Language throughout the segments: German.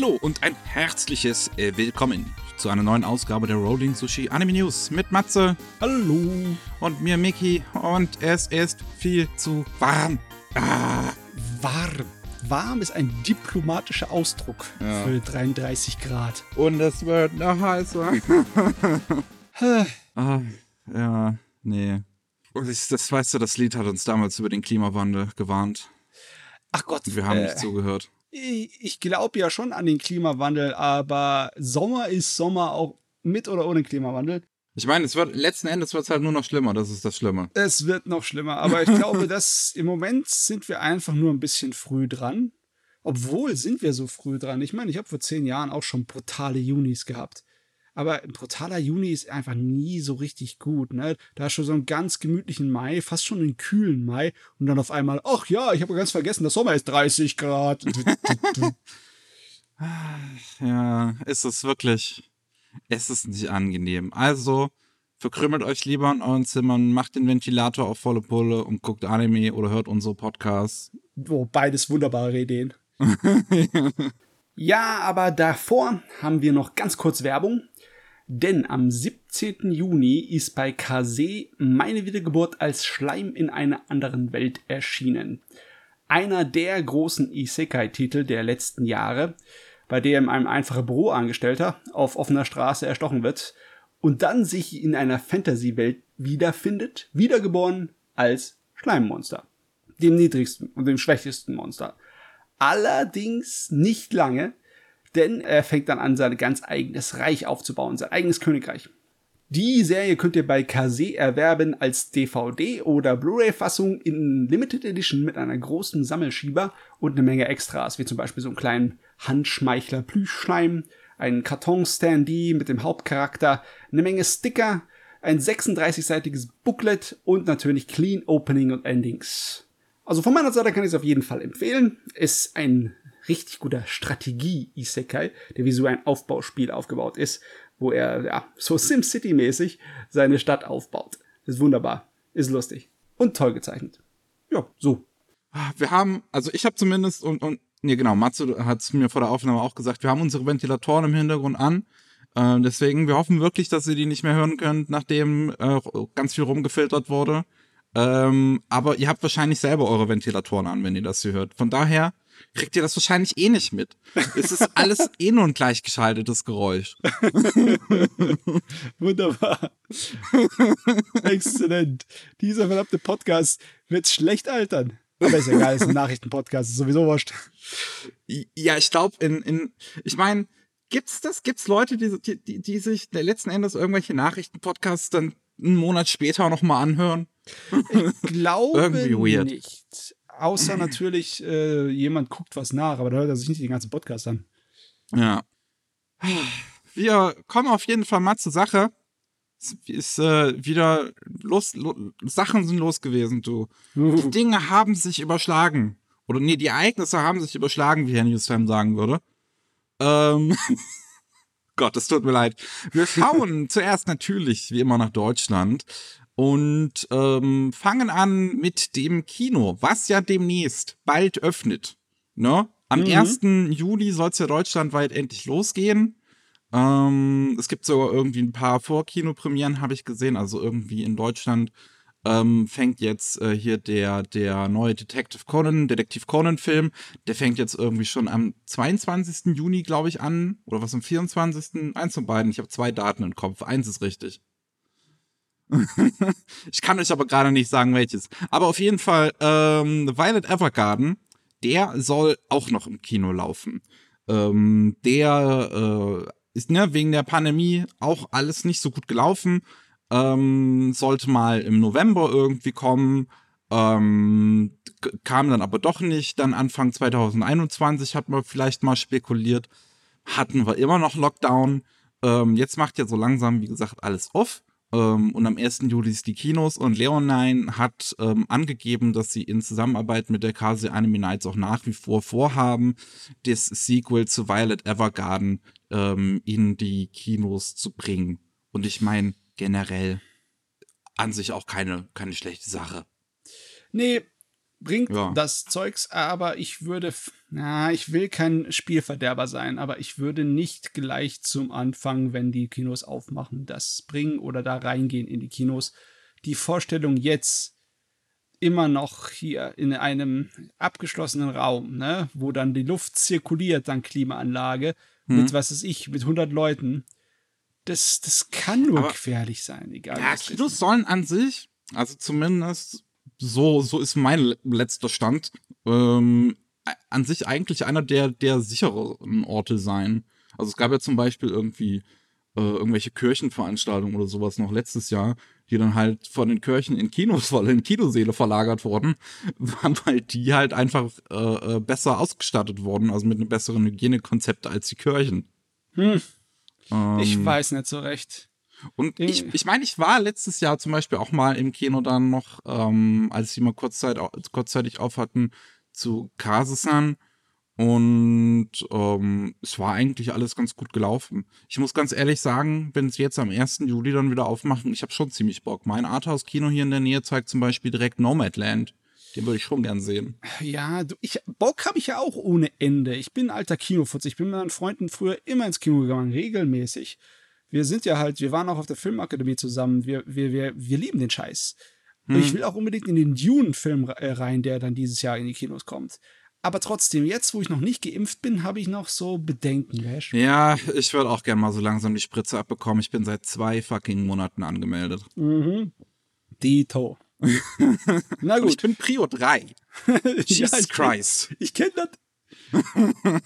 Hallo und ein herzliches äh, Willkommen zu einer neuen Ausgabe der Rolling Sushi Anime News mit Matze. Hallo. Und mir Miki. Und es ist viel zu warm. Ah. Warm. Warm ist ein diplomatischer Ausdruck ja. für 33 Grad. Und es wird noch heißer. ah, ja, nee. Das weißt du, das Lied hat uns damals über den Klimawandel gewarnt. Ach Gott. Wir haben äh, nicht zugehört ich glaube ja schon an den Klimawandel, aber Sommer ist Sommer auch mit oder ohne Klimawandel. Ich meine, es wird letzten Endes wird es halt nur noch schlimmer, das ist das Schlimme. Es wird noch schlimmer, aber ich glaube, dass im Moment sind wir einfach nur ein bisschen früh dran. Obwohl sind wir so früh dran. Ich meine, ich habe vor zehn Jahren auch schon brutale Junis gehabt. Aber ein brutaler Juni ist einfach nie so richtig gut. Ne? Da hast du so einen ganz gemütlichen Mai, fast schon einen kühlen Mai und dann auf einmal, ach ja, ich habe ganz vergessen, der Sommer ist 30 Grad. ja, ist es wirklich, es ist nicht angenehm. Also, verkrümmelt euch lieber in euren Zimmern, macht den Ventilator auf volle Pulle und guckt Anime oder hört unsere Podcasts. Oh, beides wunderbare Ideen. ja, aber davor haben wir noch ganz kurz Werbung. Denn am 17. Juni ist bei Kase meine Wiedergeburt als Schleim in einer anderen Welt erschienen. Einer der großen Isekai-Titel der letzten Jahre, bei dem ein einfacher Büroangestellter auf offener Straße erstochen wird und dann sich in einer Fantasy-Welt wiederfindet, wiedergeboren als Schleimmonster. Dem niedrigsten und dem schwächsten Monster. Allerdings nicht lange, denn er fängt dann an, sein ganz eigenes Reich aufzubauen, sein eigenes Königreich. Die Serie könnt ihr bei Kase erwerben als DVD oder Blu-ray-Fassung in Limited Edition mit einer großen Sammelschieber und eine Menge Extras, wie zum Beispiel so einen kleinen Handschmeichler Plüschschleim, einen Karton-Standee mit dem Hauptcharakter, eine Menge Sticker, ein 36-seitiges Booklet und natürlich Clean Opening und Endings. Also von meiner Seite kann ich es auf jeden Fall empfehlen. Ist ein richtig guter Strategie-Isekai, der wie so ein Aufbauspiel aufgebaut ist, wo er ja so SimCity-mäßig seine Stadt aufbaut. ist wunderbar, ist lustig und toll gezeichnet. Ja, so. Wir haben, also ich habe zumindest und und nee genau, Matsu hat es mir vor der Aufnahme auch gesagt, wir haben unsere Ventilatoren im Hintergrund an. Äh, deswegen, wir hoffen wirklich, dass ihr die nicht mehr hören könnt, nachdem äh, ganz viel rumgefiltert wurde. Ähm, aber ihr habt wahrscheinlich selber eure Ventilatoren an, wenn ihr das hier hört. Von daher kriegt ihr das wahrscheinlich eh nicht mit. Es ist alles eh nur ein gleichgeschaltetes Geräusch. Wunderbar. Exzellent. Dieser verdammte Podcast wird schlecht altern. Aber ist egal, ist ein Nachrichtenpodcast, ist sowieso wurscht. Ja, ich glaube, in, in, ich meine, gibt's das? Gibt's Leute, die, die, die sich letzten Endes irgendwelche Nachrichtenpodcasts dann einen Monat später nochmal anhören? Ich glaube Irgendwie weird. nicht. Außer natürlich, äh, jemand guckt was nach, aber da hört er sich nicht den ganzen Podcast an. Ja. Wir kommen auf jeden Fall mal zur Sache. Es ist äh, wieder los, los, Sachen sind los gewesen, du. Uh. Die Dinge haben sich überschlagen. Oder nee, die Ereignisse haben sich überschlagen, wie Herr Newsfam sagen würde. Ähm. Gott, es tut mir leid. Wir schauen zuerst natürlich, wie immer, nach Deutschland und ähm, fangen an mit dem Kino, was ja demnächst bald öffnet. Ne? Am mhm. 1. Juli soll es ja deutschlandweit endlich losgehen. Ähm, es gibt sogar irgendwie ein paar Vorkinopremieren, habe ich gesehen. Also irgendwie in Deutschland ähm, fängt jetzt äh, hier der, der neue Detective Conan, Detektiv Conan-Film, der fängt jetzt irgendwie schon am 22. Juni, glaube ich, an. Oder was am 24. Eins von beiden. Ich habe zwei Daten im Kopf. Eins ist richtig. ich kann euch aber gerade nicht sagen, welches. Aber auf jeden Fall, ähm, Violet Evergarden, der soll auch noch im Kino laufen. Ähm, der äh, ist ne, wegen der Pandemie auch alles nicht so gut gelaufen. Ähm, sollte mal im November irgendwie kommen. Ähm, kam dann aber doch nicht. Dann Anfang 2021 hat man vielleicht mal spekuliert. Hatten wir immer noch Lockdown. Ähm, jetzt macht ja so langsam, wie gesagt, alles off. Ähm, und am 1. Juli ist die Kinos und Leonine hat ähm, angegeben, dass sie in Zusammenarbeit mit der Kase Anime Nights auch nach wie vor vorhaben, das Sequel zu Violet Evergarden ähm, in die Kinos zu bringen. Und ich meine, generell an sich auch keine, keine schlechte Sache. Nee, bringt Ja. das Zeugs, aber ich würde, na, ich will kein Spielverderber sein, aber ich würde nicht gleich zum Anfang, wenn die Kinos aufmachen, das bringen oder da reingehen in die Kinos. Die Vorstellung jetzt immer noch hier in einem abgeschlossenen Raum, ne, wo dann die Luft zirkuliert, dann Klimaanlage, Mhm. mit was ist ich, mit 100 Leuten. Das, das kann nur Aber- gefährlich sein, egal. Ja, Kinos sollen an sich, also zumindest so, so ist mein le- letzter Stand, ähm, an sich eigentlich einer der, der sichereren Orte sein. Also es gab ja zum Beispiel irgendwie äh, irgendwelche Kirchenveranstaltungen oder sowas noch letztes Jahr, die dann halt von den Kirchen in Kinos, in Kinoseele verlagert wurden, waren, weil die halt einfach äh, äh, besser ausgestattet wurden, also mit einem besseren Hygienekonzept als die Kirchen. Hm, Ähm, ich weiß nicht so recht. Und ich, ich meine, ich war letztes Jahr zum Beispiel auch mal im Kino dann noch, ähm, als sie mal kurzzeit, kurzzeitig auf hatten, zu Kasesan. Und ähm, es war eigentlich alles ganz gut gelaufen. Ich muss ganz ehrlich sagen, wenn sie jetzt am 1. Juli dann wieder aufmachen, ich habe schon ziemlich Bock. Mein Arthouse-Kino hier in der Nähe zeigt zum Beispiel direkt Nomadland. Den würde ich schon gern sehen. Ja, du, ich, Bock habe ich ja auch ohne Ende. Ich bin ein alter Kinofutz. Ich bin mit meinen Freunden früher immer ins Kino gegangen, regelmäßig. Wir sind ja halt, wir waren auch auf der Filmakademie zusammen. Wir, wir, wir, wir lieben den Scheiß. Und Hm. ich will auch unbedingt in den Dune-Film äh, rein, der dann dieses Jahr in die Kinos kommt. Aber trotzdem, jetzt, wo ich noch nicht geimpft bin, habe ich noch so Bedenken, weißt du? Ja, ich würde auch gern mal so langsam die Spritze abbekommen. Ich bin seit zwei fucking Monaten angemeldet. Mhm. Dito. Na Und ich gut. bin Prio 3. Jesus Ja, ich- Christ. Ich kenne das.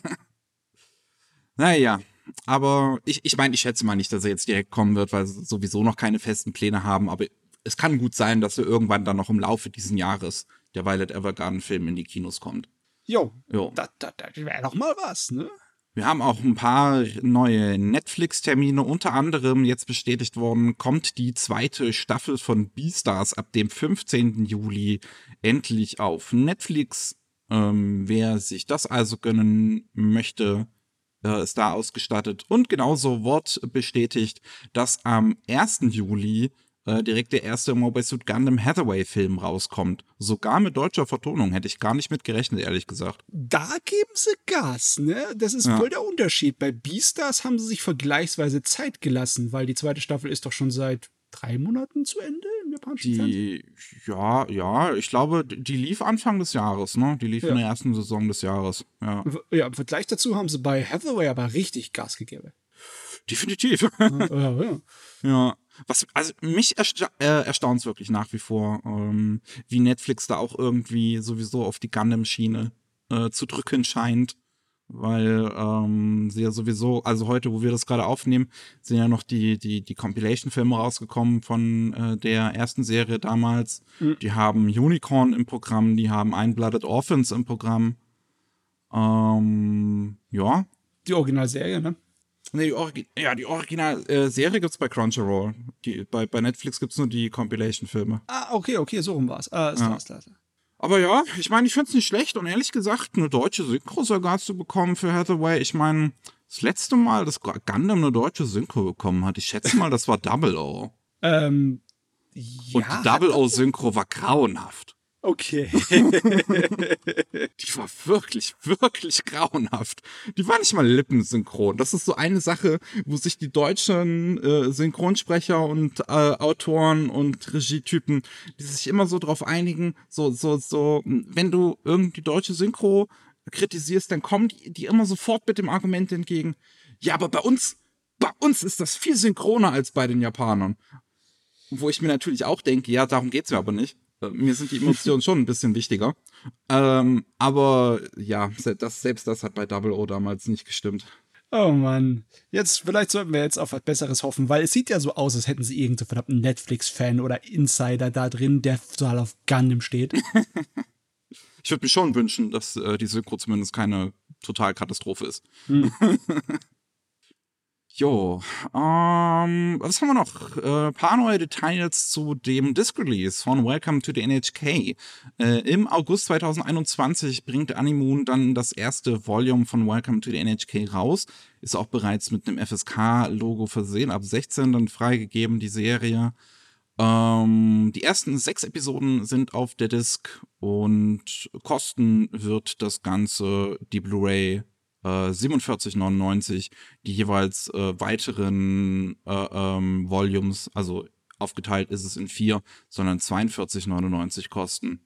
Naja, aber ich, ich meine, ich schätze mal nicht, dass er jetzt direkt kommen wird, weil sie sowieso noch keine festen Pläne haben. Aber es kann gut sein, dass er irgendwann dann noch im Laufe dieses Jahres der Violet Evergarden-Film in die Kinos kommt. Jo, Jo. das, das, das wäre doch mal was, ne? Wir haben auch ein paar neue Netflix-Termine. Unter anderem jetzt bestätigt worden, kommt die zweite Staffel von Beastars ab dem 15. Juli endlich auf Netflix. Ähm, wer sich das also gönnen möchte, äh, ist da ausgestattet. Und genauso wird bestätigt, dass am 1. Juli äh, direkt der erste Mobile Suit Gundam Hathaway-Film rauskommt. Sogar mit deutscher Vertonung hätte ich gar nicht mit gerechnet, ehrlich gesagt. Da geben sie Gas, ne? Das ist Ja. voll der Unterschied. Bei Beastars haben sie sich vergleichsweise Zeit gelassen, weil die zweite Staffel ist doch schon seit drei Monaten zu Ende japanischen. Die, ja, ja, ich glaube, die lief Anfang des Jahres, ne? Die lief Ja. in der ersten Saison des Jahres. Ja, Ja, im Vergleich dazu haben sie bei Hathaway aber richtig Gas gegeben. definitiv. ja, ja. ja. Was, also mich ersta äh, erstaunt es wirklich nach wie vor, ähm, wie Netflix da auch irgendwie sowieso auf die Gundam-Schiene äh, zu drücken scheint. Weil ähm, sie ja sowieso, also heute, wo wir das gerade aufnehmen, sind ja noch die, die, die Compilation-Filme rausgekommen von äh, der ersten Serie damals. Mhm. Die haben Unicorn im Programm, die haben Einblooded Orphans im Programm. Ähm, ja. Die Originalserie, ne? Nee, die Origi ja, die Original-Serie gibt's bei Crunchyroll. Die, bei, bei Netflix gibt's nur die Compilation-Filme. Ah, okay, okay, so rum war's. Ah, ist Ja. ist klar. Aber ja, ich meine, ich find's nicht schlecht und ehrlich gesagt, eine deutsche Synchro sogar zu bekommen für Hathaway. Ich meine, das letzte Mal, dass Gundam eine deutsche Synchro bekommen hat, ich schätze mal, das war Double O. Ähm, Und ja, die Double O-Synchro war grauenhaft. Okay. Die war wirklich, wirklich grauenhaft. Die war nicht mal lippensynchron. Das ist so eine Sache, wo sich die deutschen äh, Synchronsprecher und äh, Autoren und Regietypen, die sich immer so drauf einigen, so, so, so, wenn du irgendwie deutsche Synchro kritisierst, dann kommen die, die immer sofort mit dem Argument entgegen, ja, aber bei uns, bei uns ist das viel synchroner als bei den Japanern. Wo ich mir natürlich auch denke, ja, darum geht's mir aber nicht. Äh, Mir sind die Emotionen schon ein bisschen wichtiger. Ähm, aber ja, das, selbst das hat bei Double O damals nicht gestimmt. Oh Mann. Jetzt, vielleicht sollten wir jetzt auf was Besseres hoffen, weil es sieht ja so aus, als hätten sie irgendeinen verdammten Netflix-Fan oder Insider da drin, der total auf Gundam steht. Ich würde mir schon wünschen, dass äh, die Synchro zumindest keine Totalkatastrophe ist. Hm. Jo, ähm, was haben wir noch? Äh, paar neue Details zu dem Disc-Release von Welcome to the NHK. Äh, Im August 2021 bringt Animoon dann das erste Volume von Welcome to the NHK raus. Ist auch bereits mit einem FSK-Logo versehen, ab 16 dann freigegeben, die Serie. Ähm, die ersten sechs Episoden sind auf der Disc und kosten wird das Ganze die Blu-ray äh, 47,99, die jeweils äh, weiteren äh, ähm, Volumes, also aufgeteilt ist es in vier, sondern 42,99 kosten.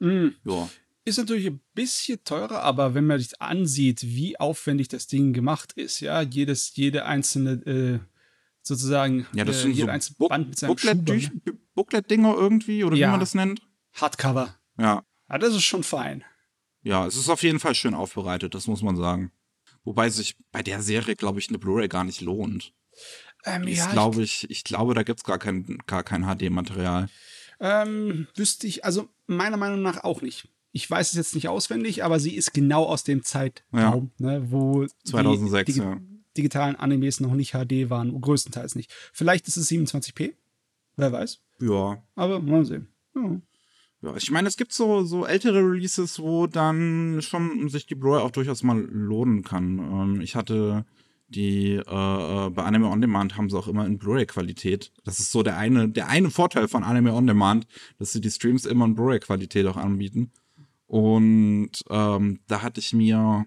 Mm. Ja. Ist natürlich ein bisschen teurer, aber wenn man sich ansieht, wie aufwendig das Ding gemacht ist, ja, jedes, jede einzelne, äh, sozusagen, Ja, das äh, sind so einzelne Book Band mit seinem Booklet-? Booklet-Dinger irgendwie, oder Ja. wie man das nennt. Hardcover. Ja. Ja, das ist schon fein. Ja, es ist auf jeden Fall schön aufbereitet, das muss man sagen. Wobei sich bei der Serie, glaube ich, eine Blu-ray gar nicht lohnt. Ähm, Ich ja, glaube, ich, ich glaube, da gibt's gar kein, gar kein HD-Material. Ähm, wüsste ich, also meiner Meinung nach auch nicht. Ich weiß es jetzt nicht auswendig, aber sie ist genau aus dem Zeitraum, ne, wo 2006, die, die ja. digitalen Animes noch nicht HD waren, größtenteils nicht. Vielleicht ist es 27p, wer weiß. Ja. Aber mal sehen. Ja. Ja, ich meine, es gibt so, so ältere Releases, wo dann schon sich die Blu-ray auch durchaus mal lohnen kann. Ähm, ich hatte die, äh, äh, bei Anime On Demand haben sie auch immer in Blu-ray-Qualität. Das ist so der eine, der eine Vorteil von Anime On Demand, dass sie die Streams immer in Blu-ray-Qualität auch anbieten. Und ähm, da hatte ich mir,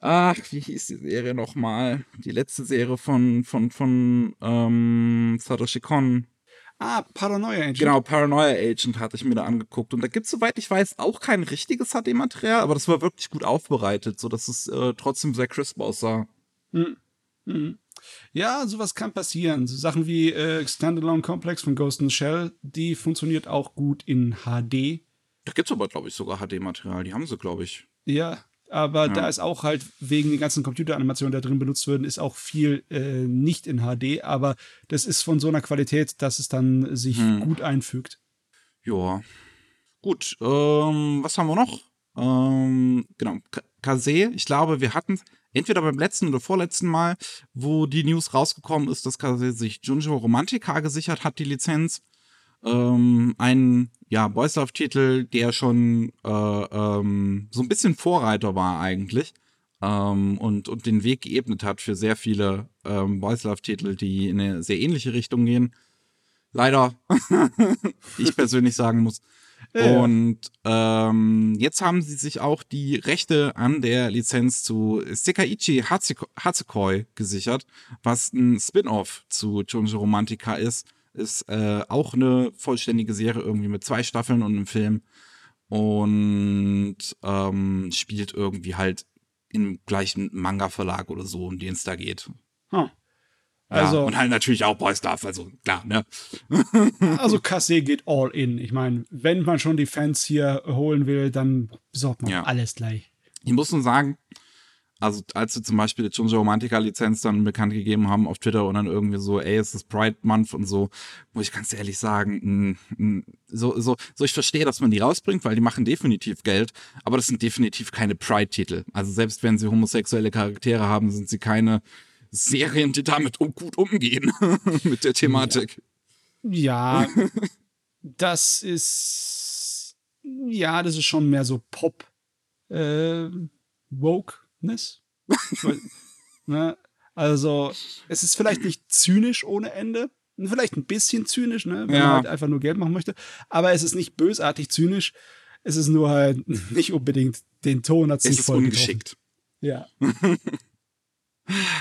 ach, wie hieß die Serie nochmal? Die letzte Serie von, von, von ähm, Satoshi Kon. Ah, Paranoia Agent. Genau, Paranoia Agent hatte ich mir da angeguckt. Und da gibt's soweit ich weiß, auch kein richtiges HD-Material, aber das war wirklich gut aufbereitet, so dass es äh, trotzdem sehr crisp aussah. Mhm. Ja, sowas kann passieren. So Sachen wie äh, Standalone Complex von Ghost in the Shell, die funktioniert auch gut in HD. Da gibt's aber, glaube ich, sogar HD-Material. Die haben sie, glaube ich. Ja, aber Ja. da ist auch halt wegen den ganzen Computeranimationen, die da drin benutzt werden, ist auch viel äh, nicht in HD, aber das ist von so einer Qualität, dass es dann sich Hm. gut einfügt. Ja. Gut, ähm, was haben wir noch? Ähm, genau, Kase, ich glaube, wir hatten entweder beim letzten oder vorletzten Mal, wo die News rausgekommen ist, dass Kase sich Junjo Romantica gesichert hat, die Lizenz. Ähm, ein, ja, Boys Love Titel, der schon äh, ähm, so ein bisschen Vorreiter war eigentlich. Ähm, und, und den Weg geebnet hat für sehr viele ähm, Boys Love Titel, die in eine sehr ähnliche Richtung gehen. Leider, wie ich persönlich sagen muss. Ja. Und ähm, jetzt haben sie sich auch die Rechte an der Lizenz zu Sekaiichi Hatsuko- Hatsukoi gesichert, was ein Spin-off zu Junjo Romantica ist. Ist äh, auch eine vollständige Serie irgendwie mit zwei Staffeln und einem Film und ähm, spielt irgendwie halt im gleichen Manga-Verlag oder so, um den es da geht. Hm. Ja, Also, und halt natürlich auch Boys Love, also klar, ne? also Kasse geht all in. Ich meine, wenn man schon die Fans hier holen will, dann besorgt man Ja. alles gleich. Ich muss nur sagen, also als sie zum Beispiel die Junjo Romantica Lizenz dann bekannt gegeben haben auf Twitter und dann irgendwie so, ey, es ist Pride Month und so, muss ich ganz ehrlich sagen, mh, mh, so, so, so ich verstehe, dass man die rausbringt, weil die machen definitiv Geld, aber das sind definitiv keine Pride-Titel. Also selbst wenn sie homosexuelle Charaktere haben, sind sie keine Serien, die damit um, gut umgehen mit der Thematik. Ja, das ist. Ja, das ist schon mehr so Pop. Äh, Wokeness. Weiß- ne? Also, es ist vielleicht nicht zynisch ohne Ende. Vielleicht ein bisschen zynisch, ne? wenn Ja. man halt einfach nur Geld machen möchte. Aber es ist nicht bösartig zynisch. Es ist nur halt nicht unbedingt den Ton hat Es nicht voll ungeschickt. getroffen. Ja.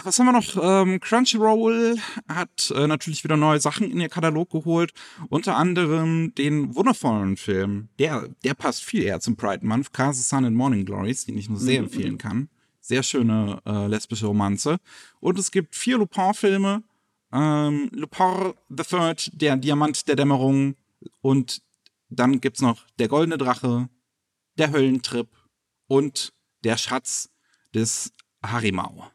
Was haben wir noch? Ähm, Crunchyroll hat äh, natürlich wieder neue Sachen in ihr Katalog geholt. Unter anderem den wundervollen Film. Der, der passt viel eher zum Pride Month. Casa Sun and Morning Glories, den ich nur sehr Mhm. empfehlen kann. Sehr schöne äh, lesbische Romanze. Und es gibt vier Lupin-Filme. Ähm, Lupin the Third, der Diamant der Dämmerung. Und dann gibt's noch Der Goldene Drache, Der Höllentrip und Der Schatz des Harimau.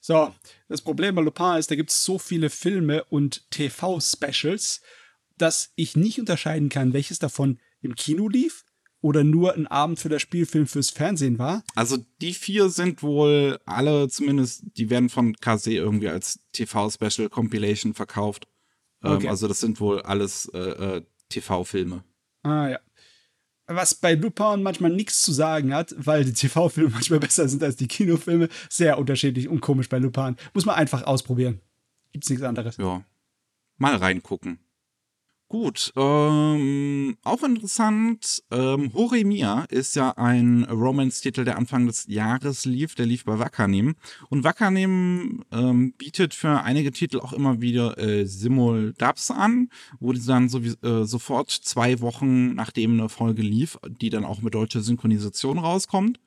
So, das Problem bei Lupin ist, da gibt es so viele Filme und TV-Specials, dass ich nicht unterscheiden kann, welches davon im Kino lief oder nur ein Abend für das Spielfilm fürs Fernsehen war. Also die vier sind wohl alle, zumindest, die werden von KC irgendwie als TV-Special Compilation verkauft. Ähm, Okay. also das sind wohl alles äh, äh, TV-Filme. Ah ja. Was bei Lupin manchmal nichts zu sagen hat, weil die TV-Filme manchmal besser sind als die Kinofilme. Sehr unterschiedlich und komisch bei Lupin. Muss man einfach ausprobieren. Gibt's nichts anderes. Ja. Mal reingucken. Gut, ähm, auch interessant, ähm, Horemia ist ja ein Romance-Titel, der Anfang des Jahres lief, der lief bei Wakanim. Und Wakanim ähm, bietet für einige Titel auch immer wieder äh, Simul-Dubs an, wo die dann so, äh, sofort zwei Wochen nachdem eine Folge lief, die dann auch mit deutscher Synchronisation rauskommt.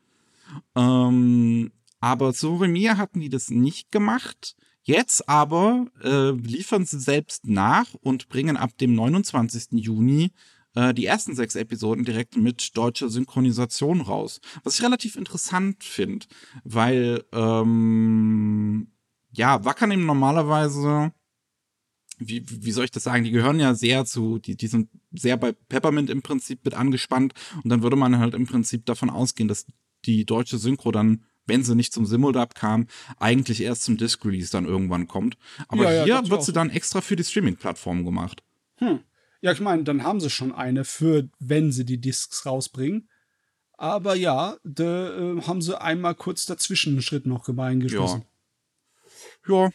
Ähm, aber zu Horemia hatten die das nicht gemacht. Jetzt aber äh, liefern sie selbst nach und bringen ab dem 29. Juni äh, die ersten sechs Episoden direkt mit deutscher Synchronisation raus. Was ich relativ interessant finde, weil ähm, ja, Wackernehmen normalerweise wie, wie soll ich das sagen, die gehören ja sehr zu, die, die sind sehr bei Peppermint im Prinzip mit angespannt und dann würde man halt im Prinzip davon ausgehen, dass die deutsche Synchro dann wenn sie nicht zum Simuldub kam, eigentlich erst zum Disc-Release dann irgendwann kommt. Aber ja, ja, hier wird sie dann extra für die Streaming-Plattform gemacht. Hm. Ja, ich meine, dann haben sie schon eine für, wenn sie die Discs rausbringen. Aber ja, da äh, haben sie einmal kurz dazwischen einen Schritt noch gemein geschlossen. Ja. ja,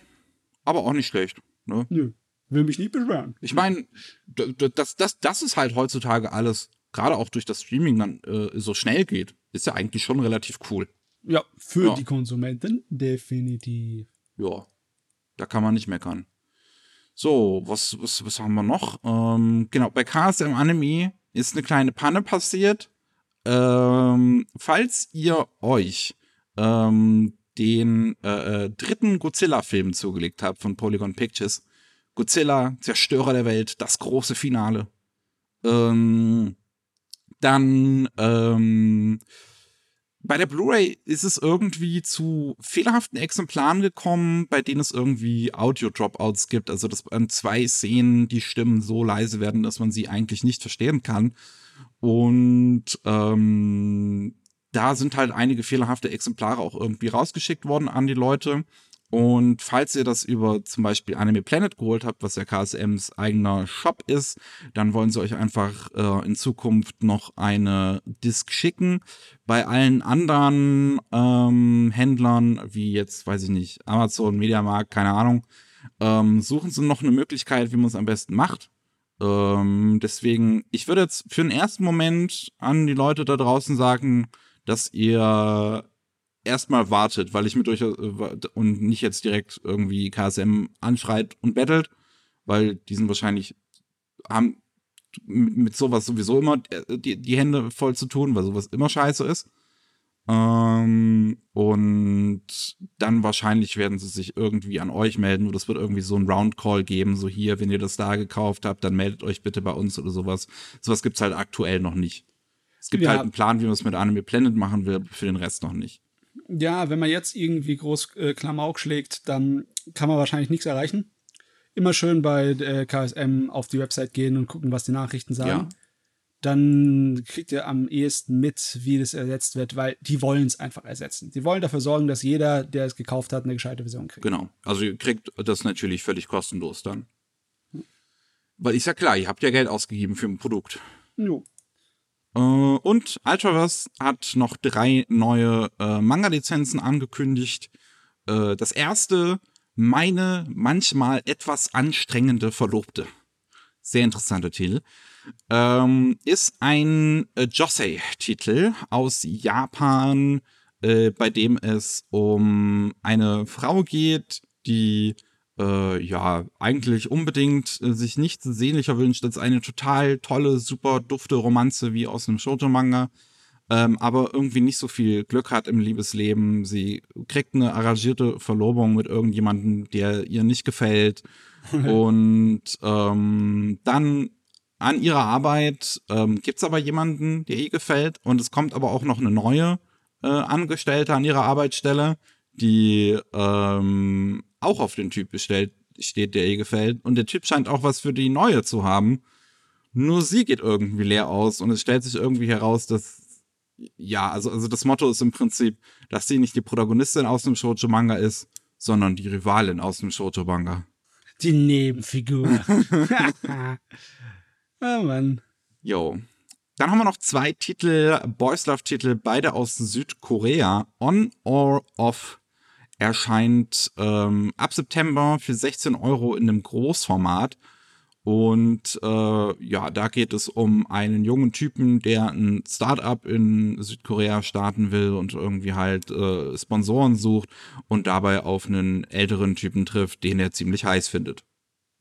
aber auch nicht schlecht. Ne? Nö, will mich nicht beschweren. Ich meine, das, das, das ist halt heutzutage alles, gerade auch durch das Streaming dann äh, so schnell geht, ist ja eigentlich schon relativ cool. Ja, für ja. die Konsumenten definitiv. Ja, da kann man nicht meckern. So, was, was, was haben wir noch? Ähm, genau, bei KSM Anime ist eine kleine Panne passiert. Ähm, falls ihr euch ähm, den äh, äh, dritten Godzilla-Film zugelegt habt von Polygon Pictures, Godzilla, Zerstörer der Welt, das große Finale, ähm, dann ähm, bei der Blu-ray ist es irgendwie zu fehlerhaften Exemplaren gekommen, bei denen es irgendwie Audio-Dropouts gibt. Also, dass an zwei Szenen die Stimmen so leise werden, dass man sie eigentlich nicht verstehen kann. Und ähm, da sind halt einige fehlerhafte Exemplare auch irgendwie rausgeschickt worden an die Leute. Und falls ihr das über zum Beispiel Anime Planet geholt habt, was ja KSMs eigener Shop ist, dann wollen sie euch einfach äh, in Zukunft noch eine Disc schicken. Bei allen anderen ähm, Händlern, wie jetzt, weiß ich nicht, Amazon, Mediamarkt, keine Ahnung, ähm, suchen sie noch eine Möglichkeit, wie man es am besten macht. Ähm, deswegen, ich würde jetzt für den ersten Moment an die Leute da draußen sagen, dass ihr erstmal wartet, weil ich mit euch äh, und nicht jetzt direkt irgendwie KSM anschreit und bettelt, weil die sind wahrscheinlich, haben mit sowas sowieso immer äh, die, die Hände voll zu tun, weil sowas immer scheiße ist. Ähm, und dann wahrscheinlich werden sie sich irgendwie an euch melden oder es wird irgendwie so ein Roundcall geben, so hier, wenn ihr das da gekauft habt, dann meldet euch bitte bei uns oder sowas. Sowas gibt's halt aktuell noch nicht. Es gibt ja. halt einen Plan, wie man es mit Anime Planet machen will, für den Rest noch nicht ja, wenn man jetzt irgendwie groß äh, Klamauk schlägt, dann kann man wahrscheinlich nichts erreichen. Immer schön bei äh, KSM auf die Website gehen und gucken, was die Nachrichten sagen. Ja. Dann kriegt ihr am ehesten mit, wie das ersetzt wird, weil die wollen es einfach ersetzen. Die wollen dafür sorgen, dass jeder, der es gekauft hat, eine gescheite Version kriegt. Genau. Also ihr kriegt das natürlich völlig kostenlos dann. Weil ist ja klar, ihr habt ja Geld ausgegeben für ein Produkt. Jo. Äh, und Ultraverse hat noch drei neue äh, Manga-Lizenzen angekündigt. Äh, das erste, meine manchmal etwas anstrengende Verlobte. Sehr interessanter Titel. Ähm, ist ein äh, Josei-Titel aus Japan, äh, bei dem es um eine Frau geht, die äh, ja, eigentlich unbedingt äh, sich nichts sehnlicher wünscht als eine total tolle, super dufte Romanze wie aus einem Shoujo-Manga. Ähm, aber irgendwie nicht so viel Glück hat im Liebesleben. Sie kriegt eine arrangierte Verlobung mit irgendjemandem, der ihr nicht gefällt. und ähm, dann an ihrer Arbeit ähm, gibt es aber jemanden, der ihr gefällt. Und es kommt aber auch noch eine neue äh, Angestellte an ihrer Arbeitsstelle, die ähm, auch auf den Typ bestellt, steht, der ihr gefällt. Und der Typ scheint auch was für die neue zu haben. Nur sie geht irgendwie leer aus und es stellt sich irgendwie heraus, dass, ja, also, also das Motto ist im Prinzip, dass sie nicht die Protagonistin aus dem Shoujo-Manga ist, sondern die Rivalin aus dem Shoujo-Manga. Die Nebenfigur. oh Mann. Jo. Dann haben wir noch zwei Titel, Boys Love Titel, beide aus Südkorea. On or Off erscheint ähm, ab September für 16 Euro in einem Großformat. Und äh, ja, da geht es um einen jungen Typen, der ein Startup in Südkorea starten will und irgendwie halt äh, Sponsoren sucht und dabei auf einen älteren Typen trifft, den er ziemlich heiß findet.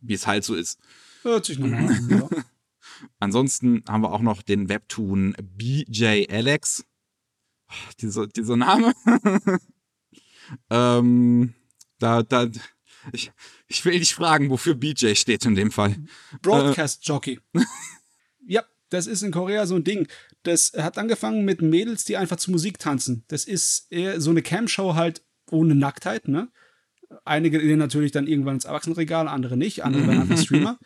Wie es halt so ist. Hört sich normal an, ja. Ansonsten haben wir auch noch den Webtoon BJ Alex. Dieser, dieser Name. ähm, da, da, ich, ich will dich fragen, wofür BJ steht in dem Fall. Broadcast Jockey. ja, das ist in Korea so ein Ding. Das hat angefangen mit Mädels, die einfach zu Musik tanzen. Das ist eher so eine Cam-Show halt ohne Nacktheit, ne? Einige gehen natürlich dann irgendwann ins Erwachsenenregal, andere nicht, andere werden einfach Streamer.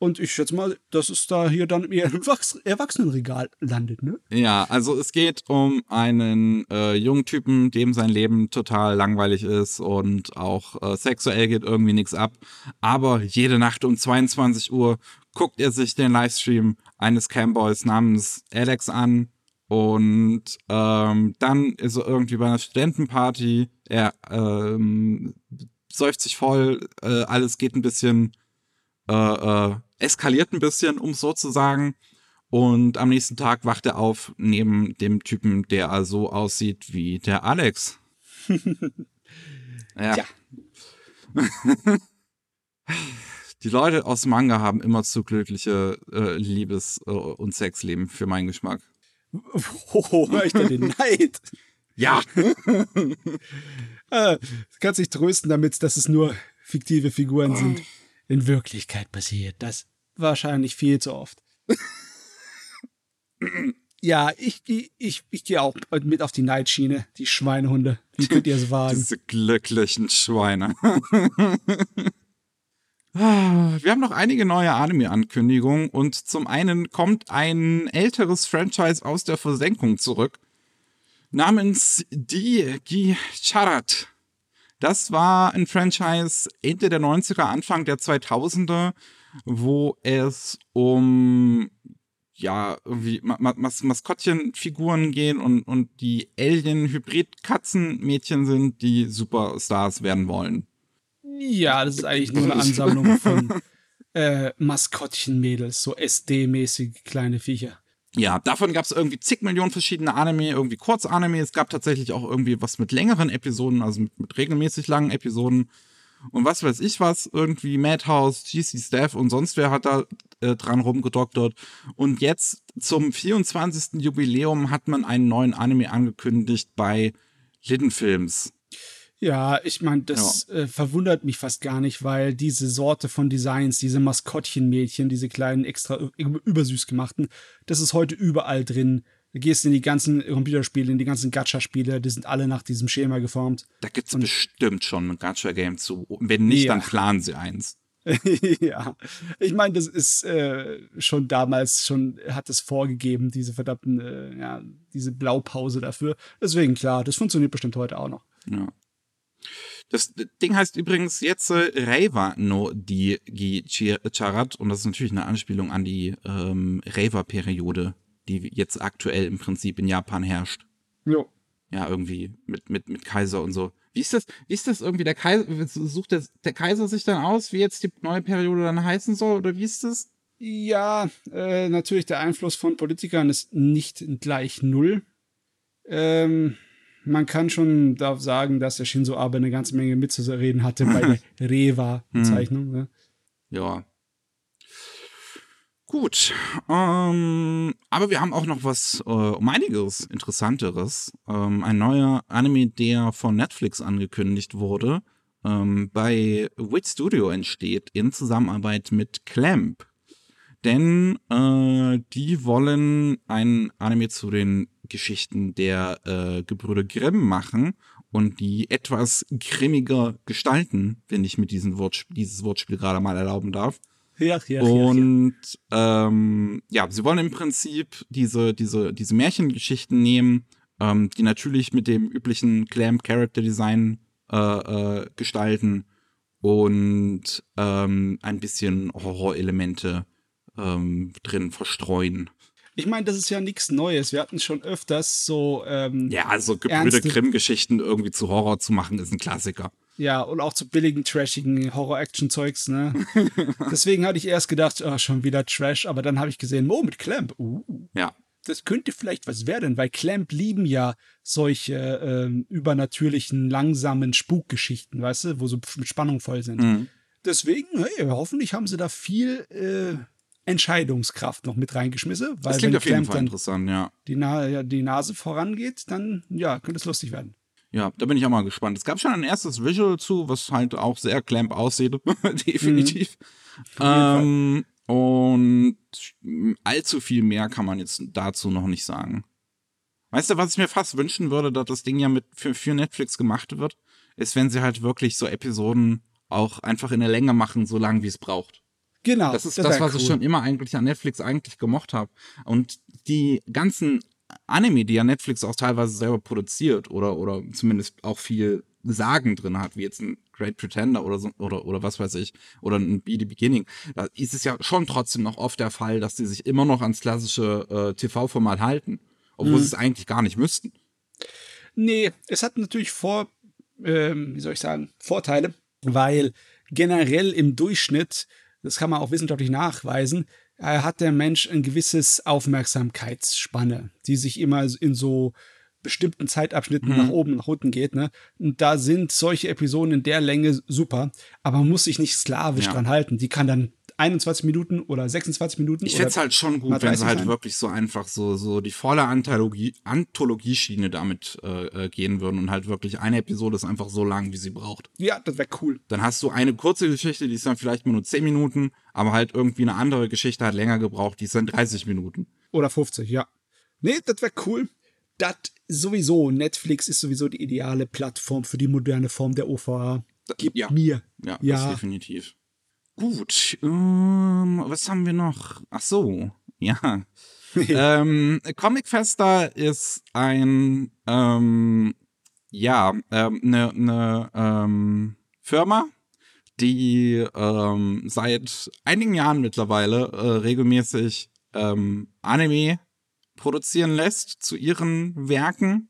Und ich schätze mal, dass es da hier dann eher im Erwachsenenregal landet, ne? Ja, also es geht um einen äh, jungen Typen, dem sein Leben total langweilig ist und auch äh, sexuell geht irgendwie nichts ab. Aber jede Nacht um 22 Uhr guckt er sich den Livestream eines Camboys namens Alex an. Und ähm, dann ist er irgendwie bei einer Studentenparty. Er ähm, säuft sich voll, äh, alles geht ein bisschen äh, äh, eskaliert ein bisschen, um so zu sagen. Und am nächsten Tag wacht er auf neben dem Typen, der so aussieht wie der Alex. ja. ja. Die Leute aus Manga haben immer zu glückliche äh, Liebes- äh, und Sexleben für meinen Geschmack. Oh, hör ich da den Neid? Ja. äh, kannst dich trösten damit, dass es nur fiktive Figuren sind. In Wirklichkeit passiert das wahrscheinlich viel zu oft. ja, ich, ich, ich, gehe auch mit auf die Neitschiene, die Schweinehunde. Wie könnt ihr es wagen? Diese glücklichen Schweine. Wir haben noch einige neue Anime-Ankündigungen und zum einen kommt ein älteres Franchise aus der Versenkung zurück namens Die Gicharat. Das war ein Franchise Ende der 90er, Anfang der 2000er, wo es um ja, irgendwie Mas Maskottchenfiguren gehen und, und die Alien-Hybrid-Katzenmädchen sind, die Superstars werden wollen. Ja, das ist eigentlich nur eine Ansammlung von äh, Maskottchenmädels, so SD-mäßig kleine Viecher. Ja, davon gab es irgendwie zig Millionen verschiedene Anime, irgendwie Kurzanime. Es gab tatsächlich auch irgendwie was mit längeren Episoden, also mit, mit regelmäßig langen Episoden. Und was weiß ich was, irgendwie Madhouse, GC Staff und sonst wer hat da äh, dran rumgedoktert. Und jetzt zum 24. Jubiläum hat man einen neuen Anime angekündigt bei Lidden Films. Ja, ich meine, das ja. äh, verwundert mich fast gar nicht, weil diese Sorte von Designs, diese Maskottchenmädchen, diese kleinen extra übersüß gemachten, das ist heute überall drin. Du gehst in die ganzen Computerspiele, in die ganzen Gacha-Spiele, die sind alle nach diesem Schema geformt. Da gibt's Und bestimmt schon ein Gacha-Game zu. Wenn nicht, ja. dann planen sie eins. ja, ich meine, das ist äh, schon damals schon hat es vorgegeben, diese verdammten, äh, ja, diese Blaupause dafür. Deswegen klar, das funktioniert bestimmt heute auch noch. Ja. Das Ding heißt übrigens jetzt äh, Reiwa no di Charat und das ist natürlich eine Anspielung an die ähm, Reiwa-Periode, die jetzt aktuell im Prinzip in Japan herrscht. Jo. Ja, irgendwie mit, mit, mit Kaiser und so. Wie ist das, wie ist das irgendwie? Der Kaiser, sucht der, der Kaiser sich dann aus, wie jetzt die neue Periode dann heißen soll, oder wie ist das? Ja, äh, natürlich der Einfluss von Politikern ist nicht gleich null. Ähm, man kann schon darauf sagen, dass der Shinzo Abe eine ganze Menge mitzureden hatte bei der Rewa-Bezeichnung. Hm. Ne? Ja. Gut. Ähm, aber wir haben auch noch was äh, um einiges Interessanteres. Ähm, ein neuer Anime, der von Netflix angekündigt wurde, ähm, bei Wit Studio entsteht in Zusammenarbeit mit Clamp. Denn äh, die wollen ein Anime zu den Geschichten der äh, Gebrüder Grimm machen und die etwas grimmiger gestalten, wenn ich mir diesen Wortspiel, dieses Wortspiel gerade mal erlauben darf. Ja, ja, und ja, Ähm, ja, sie wollen im Prinzip diese, diese, diese Märchengeschichten nehmen, ähm, die natürlich mit dem üblichen Clam Character Design äh, äh, gestalten und ähm, ein bisschen Horrorelemente ähm, drin verstreuen. Ich meine, das ist ja nichts Neues. Wir hatten schon öfters so. Ähm, ja, also Gebrüder Grimm-Geschichten irgendwie zu Horror zu machen, ist ein Klassiker. Ja, und auch zu billigen, trashigen Horror-Action-Zeugs, ne? Deswegen hatte ich erst gedacht, oh, schon wieder Trash, aber dann habe ich gesehen, oh, mit Clamp. Uh, Ja. das könnte vielleicht was werden, weil Clamp lieben ja solche ähm, übernatürlichen, langsamen Spukgeschichten, weißt du, wo so mit Spannung voll sind. Mhm. Deswegen, hey, hoffentlich haben sie da viel äh, Entscheidungskraft noch mit reingeschmissen, weil Das klingt wenn auf jeden Clamp Fall dann interessant, ja. die, Na ja, die Nase vorangeht, dann ja, könnte es lustig werden. Ja, da bin ich auch mal gespannt. Es gab schon ein erstes Visual zu, was halt auch sehr Clamp aussieht, definitiv. Ähm, und allzu viel mehr kann man jetzt dazu noch nicht sagen. Weißt du, was ich mir fast wünschen würde, dass das Ding ja mit für, für Netflix gemacht wird, ist, wenn sie halt wirklich so Episoden auch einfach in der Länge machen, so lange wie es braucht. Genau. Das ist wär das, was cool. ich schon immer eigentlich an Netflix eigentlich gemocht habe. Und die ganzen Anime, die ja Netflix auch teilweise selber produziert oder, oder zumindest auch viel Sagen drin hat, wie jetzt ein Great Pretender oder so, oder, oder was weiß ich, oder ein Be the Beginning, da ist es ja schon trotzdem noch oft der Fall, dass die sich immer noch ans klassische äh, TV-Format halten, obwohl Mhm. sie es eigentlich gar nicht müssten. Nee, es hat natürlich vor, ähm, wie soll ich sagen, Vorteile, weil generell im Durchschnitt, das kann man auch wissenschaftlich nachweisen, hat der Mensch ein gewisses Aufmerksamkeitsspanne, die sich immer in so bestimmten Zeitabschnitten nach oben, nach unten geht. Ne? Und da sind solche Episoden in der Länge super, aber man muss sich nicht sklavisch Ja. dran halten. Die kann dann 21 Minuten oder 26 Minuten. Ich oder find's halt schon gut, wenn sie 30 halt sein. wirklich so einfach so, so die volle Anthologie, Anthologieschiene damit äh, gehen würden und halt wirklich eine Episode ist einfach so lang, wie sie braucht. Ja, das wäre cool. Dann hast du eine kurze Geschichte, die ist dann vielleicht nur 10 Minuten, aber halt irgendwie eine andere Geschichte hat länger gebraucht, die ist dann 30 Minuten. Oder 50, ja. Nee, das wäre cool. Das sowieso. Netflix ist sowieso die ideale Plattform für die moderne Form der OVA. Gib ja. mir. Ja, Ja. das definitiv. Gut, ähm, was haben wir noch? Ach so, ja. ähm, Comic Festa ist ein, ähm, ja, ähm, eine ne, ähm, Firma, die ähm, seit einigen Jahren mittlerweile äh, regelmäßig ähm, Anime produzieren lässt zu ihren Werken.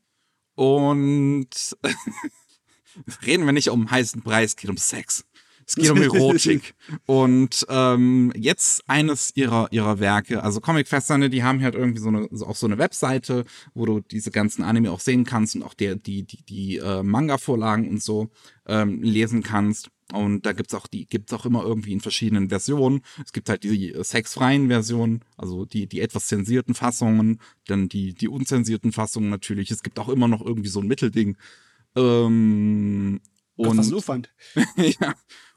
Und reden wir nicht um heißen Preis, geht um Sex. Es geht um Erotik. Und ähm, jetzt eines ihrer, ihrer Werke, also Comic Fester, ne, die haben halt irgendwie so eine, so auch so eine Webseite, wo du diese ganzen Anime auch sehen kannst und auch der, die, die, die äh, Manga-Vorlagen und so ähm, lesen kannst. Und da gibt's auch die, gibt's auch immer irgendwie in verschiedenen Versionen. Es gibt halt die äh, sexfreien Versionen, also die, die etwas zensierten Fassungen, dann die, die unzensierten Fassungen natürlich. Es gibt auch immer noch irgendwie so ein Mittelding. Ähm, Gott, was ein und, Aufwand. ja.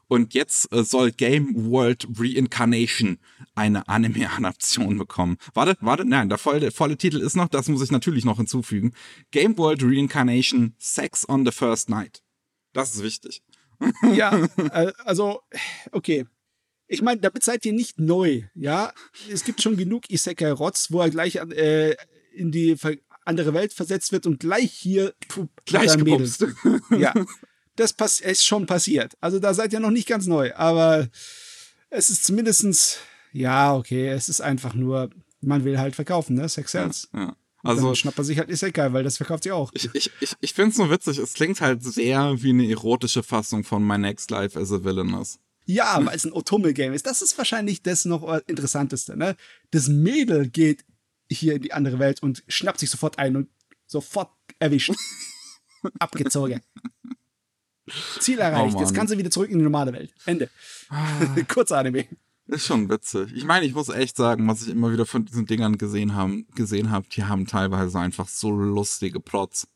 Und jetzt äh, soll Game World Reincarnation eine Anime-Adaption bekommen. Warte, warte, nein, der volle, der volle Titel ist noch, das muss ich natürlich noch hinzufügen. Game World Reincarnation Sex on the First Night. Das ist wichtig. Ja, äh, also, okay. Ich meine, damit seid ihr nicht neu, ja. Es gibt schon genug Isekai-Rotz, wo er gleich äh, in die andere Welt versetzt wird und gleich hier puh, Gleich gebumst. Ja, das ist schon passiert. Also da seid ihr noch nicht ganz neu, aber es ist zumindestens ja, okay, es ist einfach nur, man will halt verkaufen, ne? Sex sells. Ja. Also, Also, dann schnappt man sich halt Isekai, weil das verkauft sie auch. ich, ich, ich, ich finde es nur witzig, es klingt halt sehr wie eine erotische Fassung von My Next Life as a Villainous. Ja, weil es ein Otome-Game ist. Das ist wahrscheinlich das noch Interessanteste, ne? Das Mädel geht hier in die andere Welt und schnappt sich sofort ein und sofort erwischt. Abgezogen. Ziel erreicht. Oh Jetzt Mann. kann sie wieder zurück in die normale Welt. Ende. Kurz Anime. Ist schon witzig. Ich meine, ich muss echt sagen, was ich immer wieder von diesen Dingern gesehen haben, gesehen habe, die haben teilweise einfach so lustige Plots.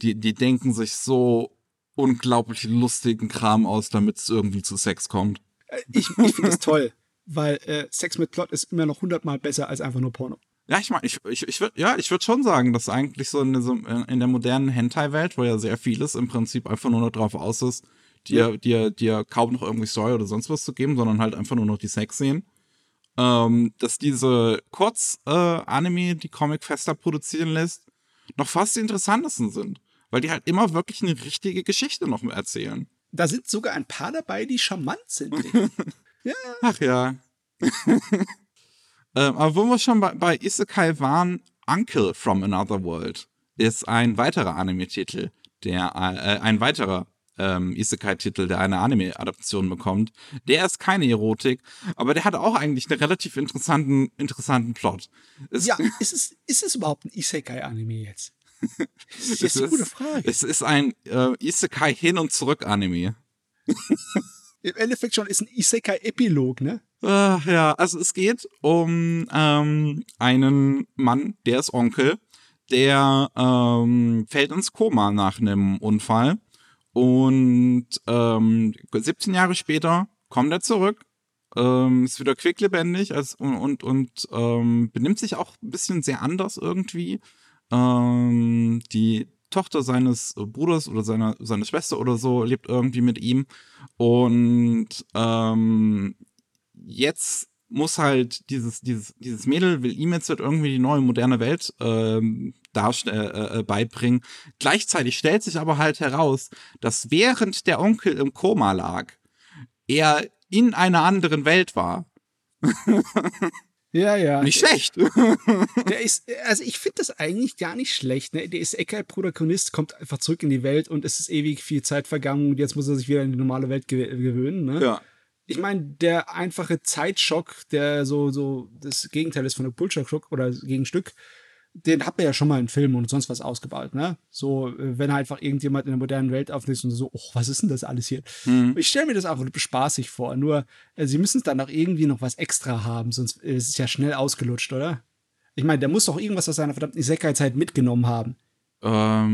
Die, die denken sich so unglaublich lustigen Kram aus, damit es irgendwie zu Sex kommt. Äh, Ich, ich finde das toll, weil äh, Sex mit Plot ist immer noch hundertmal besser als einfach nur Porno. Ja, ich meine, ich, ich, ich würde ja, ich würde schon sagen, dass eigentlich so in, so in der modernen Hentai-Welt, wo ja sehr vieles im Prinzip einfach nur noch drauf aus ist, dir, dir, dir kaum noch irgendwie Story oder sonst was zu geben, sondern halt einfach nur noch die Sex sehen. Ähm, dass diese Kurz-Anime, die Comic Fester produzieren lässt, noch fast die interessantesten sind. Weil die halt immer wirklich eine richtige Geschichte noch erzählen. Da sind sogar ein paar dabei, die charmant sind. Ach ja. ähm, aber wo wir schon bei, bei Isekai waren, Uncle from Another World ist ein weiterer Anime-Titel, der äh, ein weiterer äh, ähm, Isekai-Titel, der eine Anime-Adaption bekommt. Der ist keine Erotik, aber der hat auch eigentlich einen relativ interessanten, interessanten Plot. Es ja, ist es, ist es überhaupt ein Isekai-Anime jetzt? Das ist eine gute Frage. Es ist ein äh, Isekai hin und zurück Anime. Im Endeffekt schon ist ein Isekai-Epilog, ne? Uh, ja, also es geht um ähm, einen Mann, der ist Onkel, der ähm, fällt ins Koma nach einem Unfall und ähm, 17 Jahre später kommt er zurück, ähm, ist wieder quicklebendig als, und, und, und ähm, benimmt sich auch ein bisschen sehr anders irgendwie. Ähm, die Tochter seines Bruders oder seiner, seiner Schwester oder so lebt irgendwie mit ihm. Und ähm, jetzt muss halt dieses, dieses, dieses Mädel will ihm jetzt halt irgendwie die neue moderne Welt ähm, darstell, äh, äh, beibringen. Gleichzeitig stellt sich aber halt heraus, dass während der Onkel im Koma lag, er in einer anderen Welt war. Ja, ja. Nicht schlecht. Der ist, also ich finde das eigentlich gar nicht schlecht. Ne? Der ist Ecker-Protagonist, kommt einfach zurück in die Welt und es ist ewig viel Zeit vergangen und jetzt muss er sich wieder in die normale Welt gewöhnen. Ne? Ja. Ich meine, der einfache Zeitschock, der so, so das Gegenteil ist von der Bullshit-Schock oder Gegenstück, den hat man ja schon mal in Filmen und sonst was ausgebaut, ne? So, äh, wenn halt einfach irgendjemand in der modernen Welt aufliest und so, oh, was ist denn das alles hier? Mhm. Ich stelle mir das auch spaßig vor, nur äh, sie müssen es dann auch irgendwie noch was extra haben, sonst äh, ist es ja schnell ausgelutscht, oder? Ich meine, der muss doch irgendwas aus seiner verdammten Isekai-Zeit mitgenommen haben. Ähm,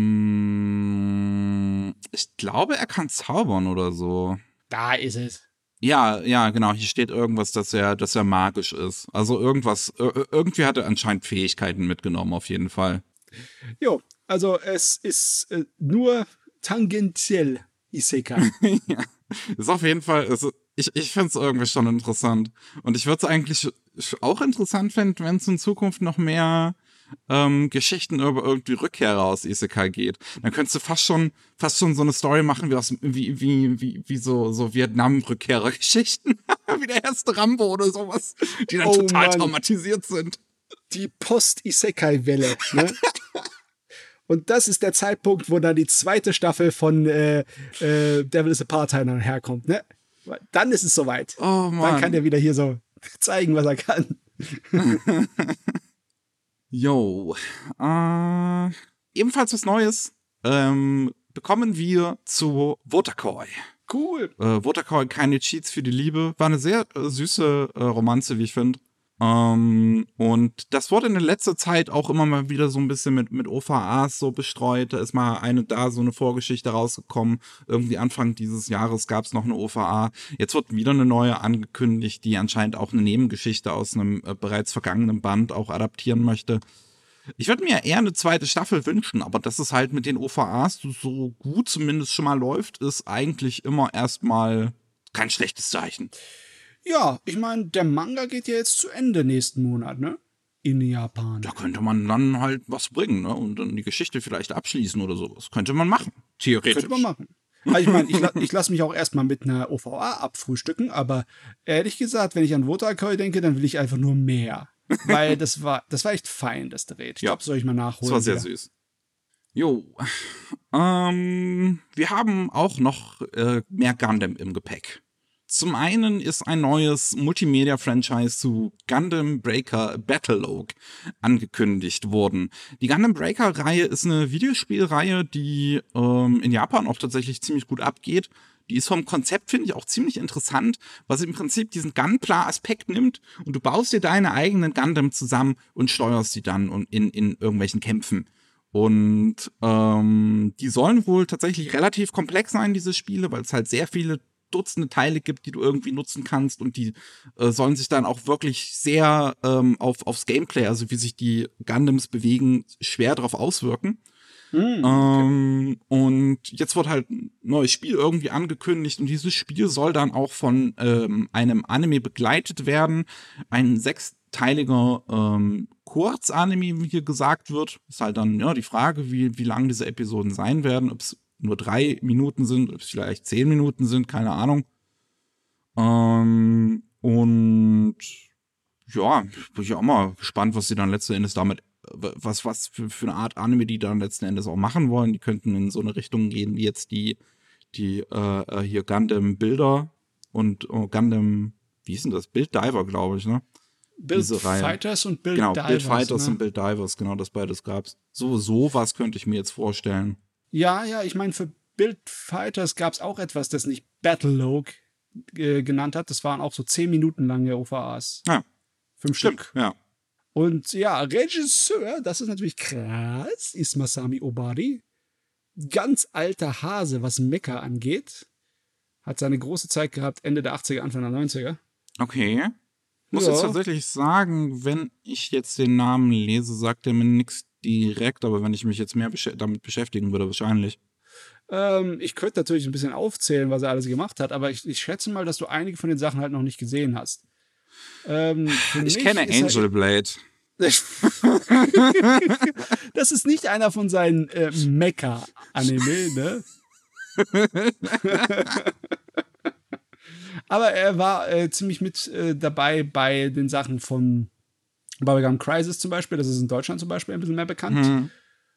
ich glaube, er kann zaubern oder so. Da ist es. Ja, ja, genau. Hier steht irgendwas, dass er, dass er magisch ist. Also irgendwas, irgendwie hat er anscheinend Fähigkeiten mitgenommen, auf jeden Fall. Jo, also es ist äh, nur tangentiell Isekai. ja, ist auf jeden Fall, also ich, ich finde es irgendwie schon interessant. Und ich würde es eigentlich auch interessant finden, wenn es in Zukunft noch mehr ähm, Geschichten über irgendwie Rückkehrer aus Isekai geht. Dann könntest du fast schon, fast schon so eine Story machen wie aus, wie, wie, wie, wie so, so Vietnam-Rückkehrer-Geschichten. wie der erste Rambo oder sowas, die dann oh, total Mann. traumatisiert sind. Die Post-Isekai-Welle, ne? Und das ist der Zeitpunkt, wo dann die zweite Staffel von äh, äh, Devil is a Part-Time herkommt, ne? Dann ist es soweit. Oh Mann. Dann kann er wieder hier so zeigen, was er kann. Yo. Äh, ebenfalls was Neues. Ähm, bekommen wir zu Watercoy. Cool. Äh, Watercoy, keine Cheats für die Liebe. War eine sehr äh, süße äh, Romanze, wie ich finde. Ähm, und das wurde in der letzten Zeit auch immer mal wieder so ein bisschen mit, mit OVAs so bestreut. Da ist mal eine da, so eine Vorgeschichte rausgekommen. Irgendwie Anfang dieses Jahres gab es noch eine OVA. Jetzt wird wieder eine neue angekündigt, die anscheinend auch eine Nebengeschichte aus einem äh, bereits vergangenen Band auch adaptieren möchte. Ich würde mir eher eine zweite Staffel wünschen, aber dass es halt mit den OVAs so gut zumindest schon mal läuft, ist eigentlich immer erstmal kein schlechtes Zeichen. Ja, ich meine, der Manga geht ja jetzt zu Ende nächsten Monat, ne? In Japan. Da könnte man dann halt was bringen, ne? Und dann die Geschichte vielleicht abschließen oder sowas. Könnte man machen, theoretisch. Könnte man machen. Also ich meine, ich, ich lasse mich auch erstmal mit einer OVA abfrühstücken, aber ehrlich gesagt, wenn ich an Wotakoi denke, dann will ich einfach nur mehr. Weil das war, das war echt fein, das Gerät. Ich ja, glaube, soll ich mal nachholen. Das war sehr wieder. süß. Jo. Ähm, wir haben auch noch äh, mehr Gundam im Gepäck. Zum einen ist ein neues Multimedia-Franchise zu Gundam Breaker Battlelog angekündigt worden. Die Gundam Breaker-Reihe ist eine Videospielreihe, die ähm, in Japan auch tatsächlich ziemlich gut abgeht. Die ist vom Konzept, finde ich, auch ziemlich interessant, was im Prinzip diesen Gunpla-Aspekt nimmt und du baust dir deine eigenen Gundam zusammen und steuerst sie dann in, in irgendwelchen Kämpfen. Und ähm, die sollen wohl tatsächlich relativ komplex sein, diese Spiele, weil es halt sehr viele Dutzende Teile gibt, die du irgendwie nutzen kannst und die äh, sollen sich dann auch wirklich sehr ähm, auf, aufs Gameplay, also wie sich die Gundams bewegen, schwer darauf auswirken. Mm, okay. ähm, und jetzt wird halt ein neues Spiel irgendwie angekündigt und dieses Spiel soll dann auch von ähm, einem Anime begleitet werden. Ein sechsteiliger ähm, Kurzanime, wie hier gesagt wird. Ist halt dann ja die Frage, wie, wie lang diese Episoden sein werden, ob es nur drei Minuten sind, ob es vielleicht zehn Minuten sind, keine Ahnung. Ähm, und ja, bin ich auch mal gespannt, was sie dann letzten Endes damit, was, was für, für eine Art Anime die dann letzten Endes auch machen wollen. Die könnten in so eine Richtung gehen, wie jetzt die, die äh, hier Gundam-Bilder und oh, Gundam, wie ist denn das? Bild Diver, glaube ich, ne? Bild Fighters und Bild genau, Divers. Bild Fighters ne? und Bild Divers, genau, das beides gab's. So, sowas könnte ich mir jetzt vorstellen. Ja, ja, ich meine, für Bild Fighters gab es auch etwas, das nicht Battle Log äh, genannt hat. Das waren auch so zehn Minuten lange OVAs. Ja. Fünf Stimmt, Stück. ja. Und ja, Regisseur, das ist natürlich krass, ist Masami Obari. Ganz alter Hase, was Mecha angeht. Hat seine große Zeit gehabt, Ende der 80er, Anfang der 90er. Okay. Muss Ja. jetzt tatsächlich sagen, wenn ich jetzt den Namen lese, sagt er mir nichts direkt, aber wenn ich mich jetzt mehr beschä damit beschäftigen würde, wahrscheinlich. Ähm, ich könnte natürlich ein bisschen aufzählen, was er alles gemacht hat, aber ich, ich schätze mal, dass du einige von den Sachen halt noch nicht gesehen hast. Ähm, Ich kenne Angel Blade. das ist nicht einer von seinen äh, Mecha-Anime, ne? Aber er war äh, ziemlich mit äh, dabei bei den Sachen von Bubblegum Crisis zum Beispiel. Das ist in Deutschland zum Beispiel ein bisschen mehr bekannt. Hm.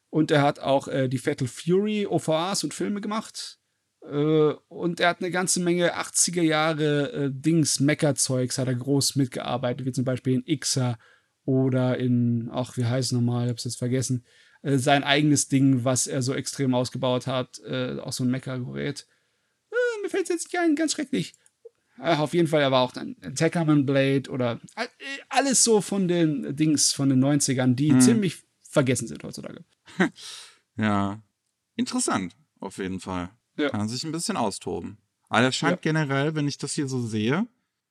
Und er hat auch äh, die Fatal Fury OVAs und Filme gemacht. Äh, und er hat eine ganze Menge 80er Jahre äh, Dings, Mecha-Zeugs, hat er groß mitgearbeitet, wie zum Beispiel in Ixa oder in, ach, wie heißt es nochmal, ich hab's jetzt vergessen, äh, sein eigenes Ding, was er so extrem ausgebaut hat, äh, auch so ein Mecha-Gerät. Äh, mir fällt jetzt nicht ein, ganz schrecklich. Äh, auf jeden Fall, er war auch dann in Tekkaman Blade oder äh, alles so von den Dings von den 90ern, die Hm. ziemlich vergessen sind heutzutage. Ja. Interessant, auf jeden Fall. Ja. Kann sich ein bisschen austoben. Aber er scheint Ja. generell, wenn ich das hier so sehe,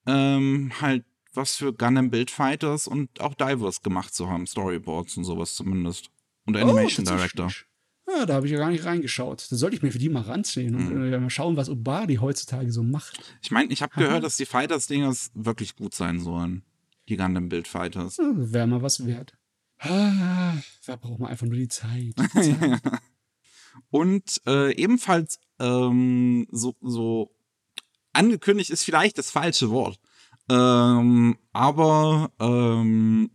ähm, halt was für Gundam Build Fighters und auch Divers gemacht zu haben, Storyboards und sowas zumindest. Und Animation Oh, Director. tatsächlich. Ja, da habe ich ja gar nicht reingeschaut. Da sollte ich mir für die mal ranziehen und Mhm. äh, mal schauen, was Obadi heutzutage so macht. Ich meine, ich habe gehört, dass die Fighters-Dingers wirklich gut sein sollen. Die Gundam Build Fighters. Ja, Wäre mal was wert. Ah, da braucht man einfach nur die Zeit. Die Zeit. Und äh, ebenfalls ähm, so, so angekündigt ist vielleicht das falsche Wort. Ähm, aber ähm,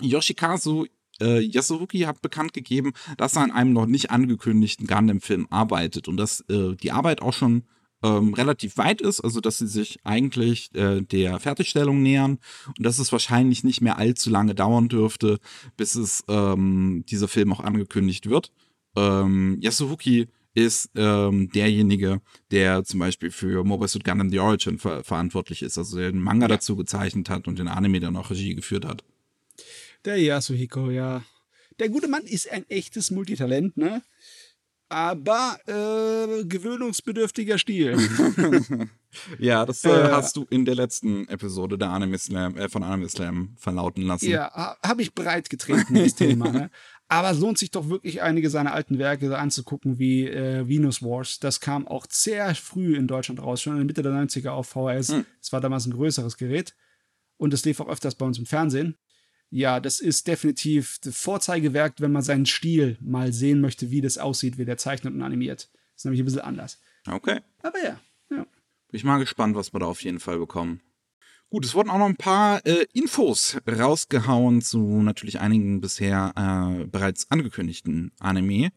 Yoshikazu äh, Yasuruki hat bekannt gegeben, dass er an einem noch nicht angekündigten Gundam-Film arbeitet und dass äh, die Arbeit auch schon ähm, relativ weit ist, also dass sie sich eigentlich äh, der Fertigstellung nähern und dass es wahrscheinlich nicht mehr allzu lange dauern dürfte, bis es ähm, dieser Film auch angekündigt wird. Ähm, Yasuruki ist ähm, derjenige, der zum Beispiel für Mobile Suit Gundam The Origin ver verantwortlich ist, also der den Manga dazu gezeichnet hat und den Anime dann auch Regie geführt hat. Der Yasuhiko, ja. Der gute Mann ist ein echtes Multitalent, ne? Aber äh, gewöhnungsbedürftiger Stil. Ja, das äh, Äh, hast du in der letzten Episode der Anime Slam, äh, von Anime Slam verlauten lassen. ja, habe ich breit getreten, das Thema, ne? Aber es lohnt sich doch wirklich, einige seiner alten Werke anzugucken, wie äh, Venus Wars. Das kam auch sehr früh in Deutschland raus, schon in der Mitte der 90er auf VHS. Es Hm. war damals ein größeres Gerät. Und es lief auch öfters bei uns im Fernsehen. Ja, das ist definitiv das Vorzeigewerk, wenn man seinen Stil mal sehen möchte, wie das aussieht, wie der zeichnet und animiert. ist nämlich ein bisschen anders. Okay. Aber ja, ja. Bin ich mal gespannt, was wir da auf jeden Fall bekommen. Gut, es wurden auch noch ein paar äh, Infos rausgehauen zu natürlich einigen bisher äh, bereits angekündigten Anime.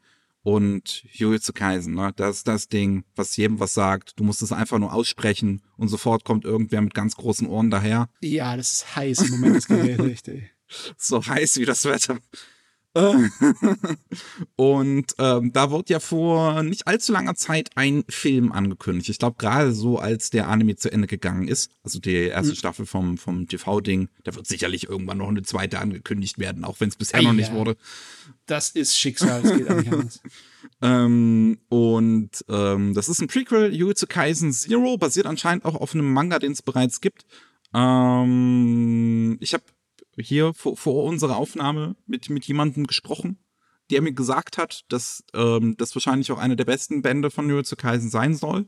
Und Jujutsu Kaisen, ne? das ist das Ding, was jedem was sagt. Du musst es einfach nur aussprechen und sofort kommt irgendwer mit ganz großen Ohren daher. Ja, das ist heiß im Moment, das Gerät, richtig. So heiß wie das Wetter. und ähm, da wird ja vor nicht allzu langer Zeit ein Film angekündigt. Ich glaube, gerade so, als der Anime zu Ende gegangen ist, also die erste Mhm. Staffel vom, vom TV-Ding, da wird sicherlich irgendwann noch eine zweite angekündigt werden, auch wenn es bisher Ah, noch nicht ja. wurde. Das ist Schicksal, das geht auch nicht anders. Ähm, und ähm, das ist ein Prequel, Jujutsu Kaisen Zero, basiert anscheinend auch auf einem Manga, den es bereits gibt. Ähm, ich habe hier vor, vor unserer Aufnahme mit, mit jemandem gesprochen, der mir gesagt hat, dass ähm, das wahrscheinlich auch eine der besten Bände von Jujutsu Kaisen sein soll,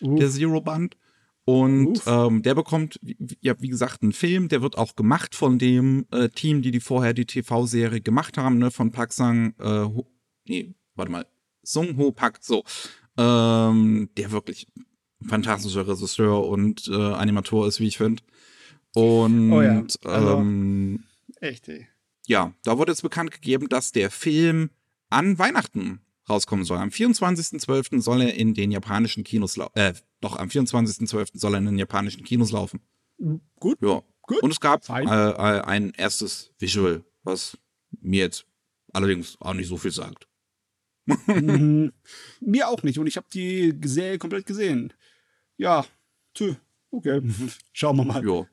Uh, der Zero-Band. Und ähm, der bekommt, ja, wie gesagt, einen Film, der wird auch gemacht von dem äh, Team, die die vorher die TV-Serie gemacht haben, ne, von Paksang, äh, Ho nee, warte mal, Sung Ho Pak, so, ähm, der wirklich ein fantastischer Regisseur und äh, Animator ist, wie ich finde. Und Oh ja, also- ähm, echt, ey. ja, da wurde jetzt bekannt gegeben, dass der Film an Weihnachten rauskommen soll. Am 24.12. soll er in den japanischen Kinos laufen. Äh, doch, am 24.12. soll er in den japanischen Kinos laufen. Gut. Ja. Gut. Und es gab äh, äh, ein erstes Visual, was mir jetzt allerdings auch nicht so viel sagt. Mhm. Mir auch nicht. Und ich habe die Serie komplett gesehen. Ja, tü. Okay. Schauen wir mal. Ja.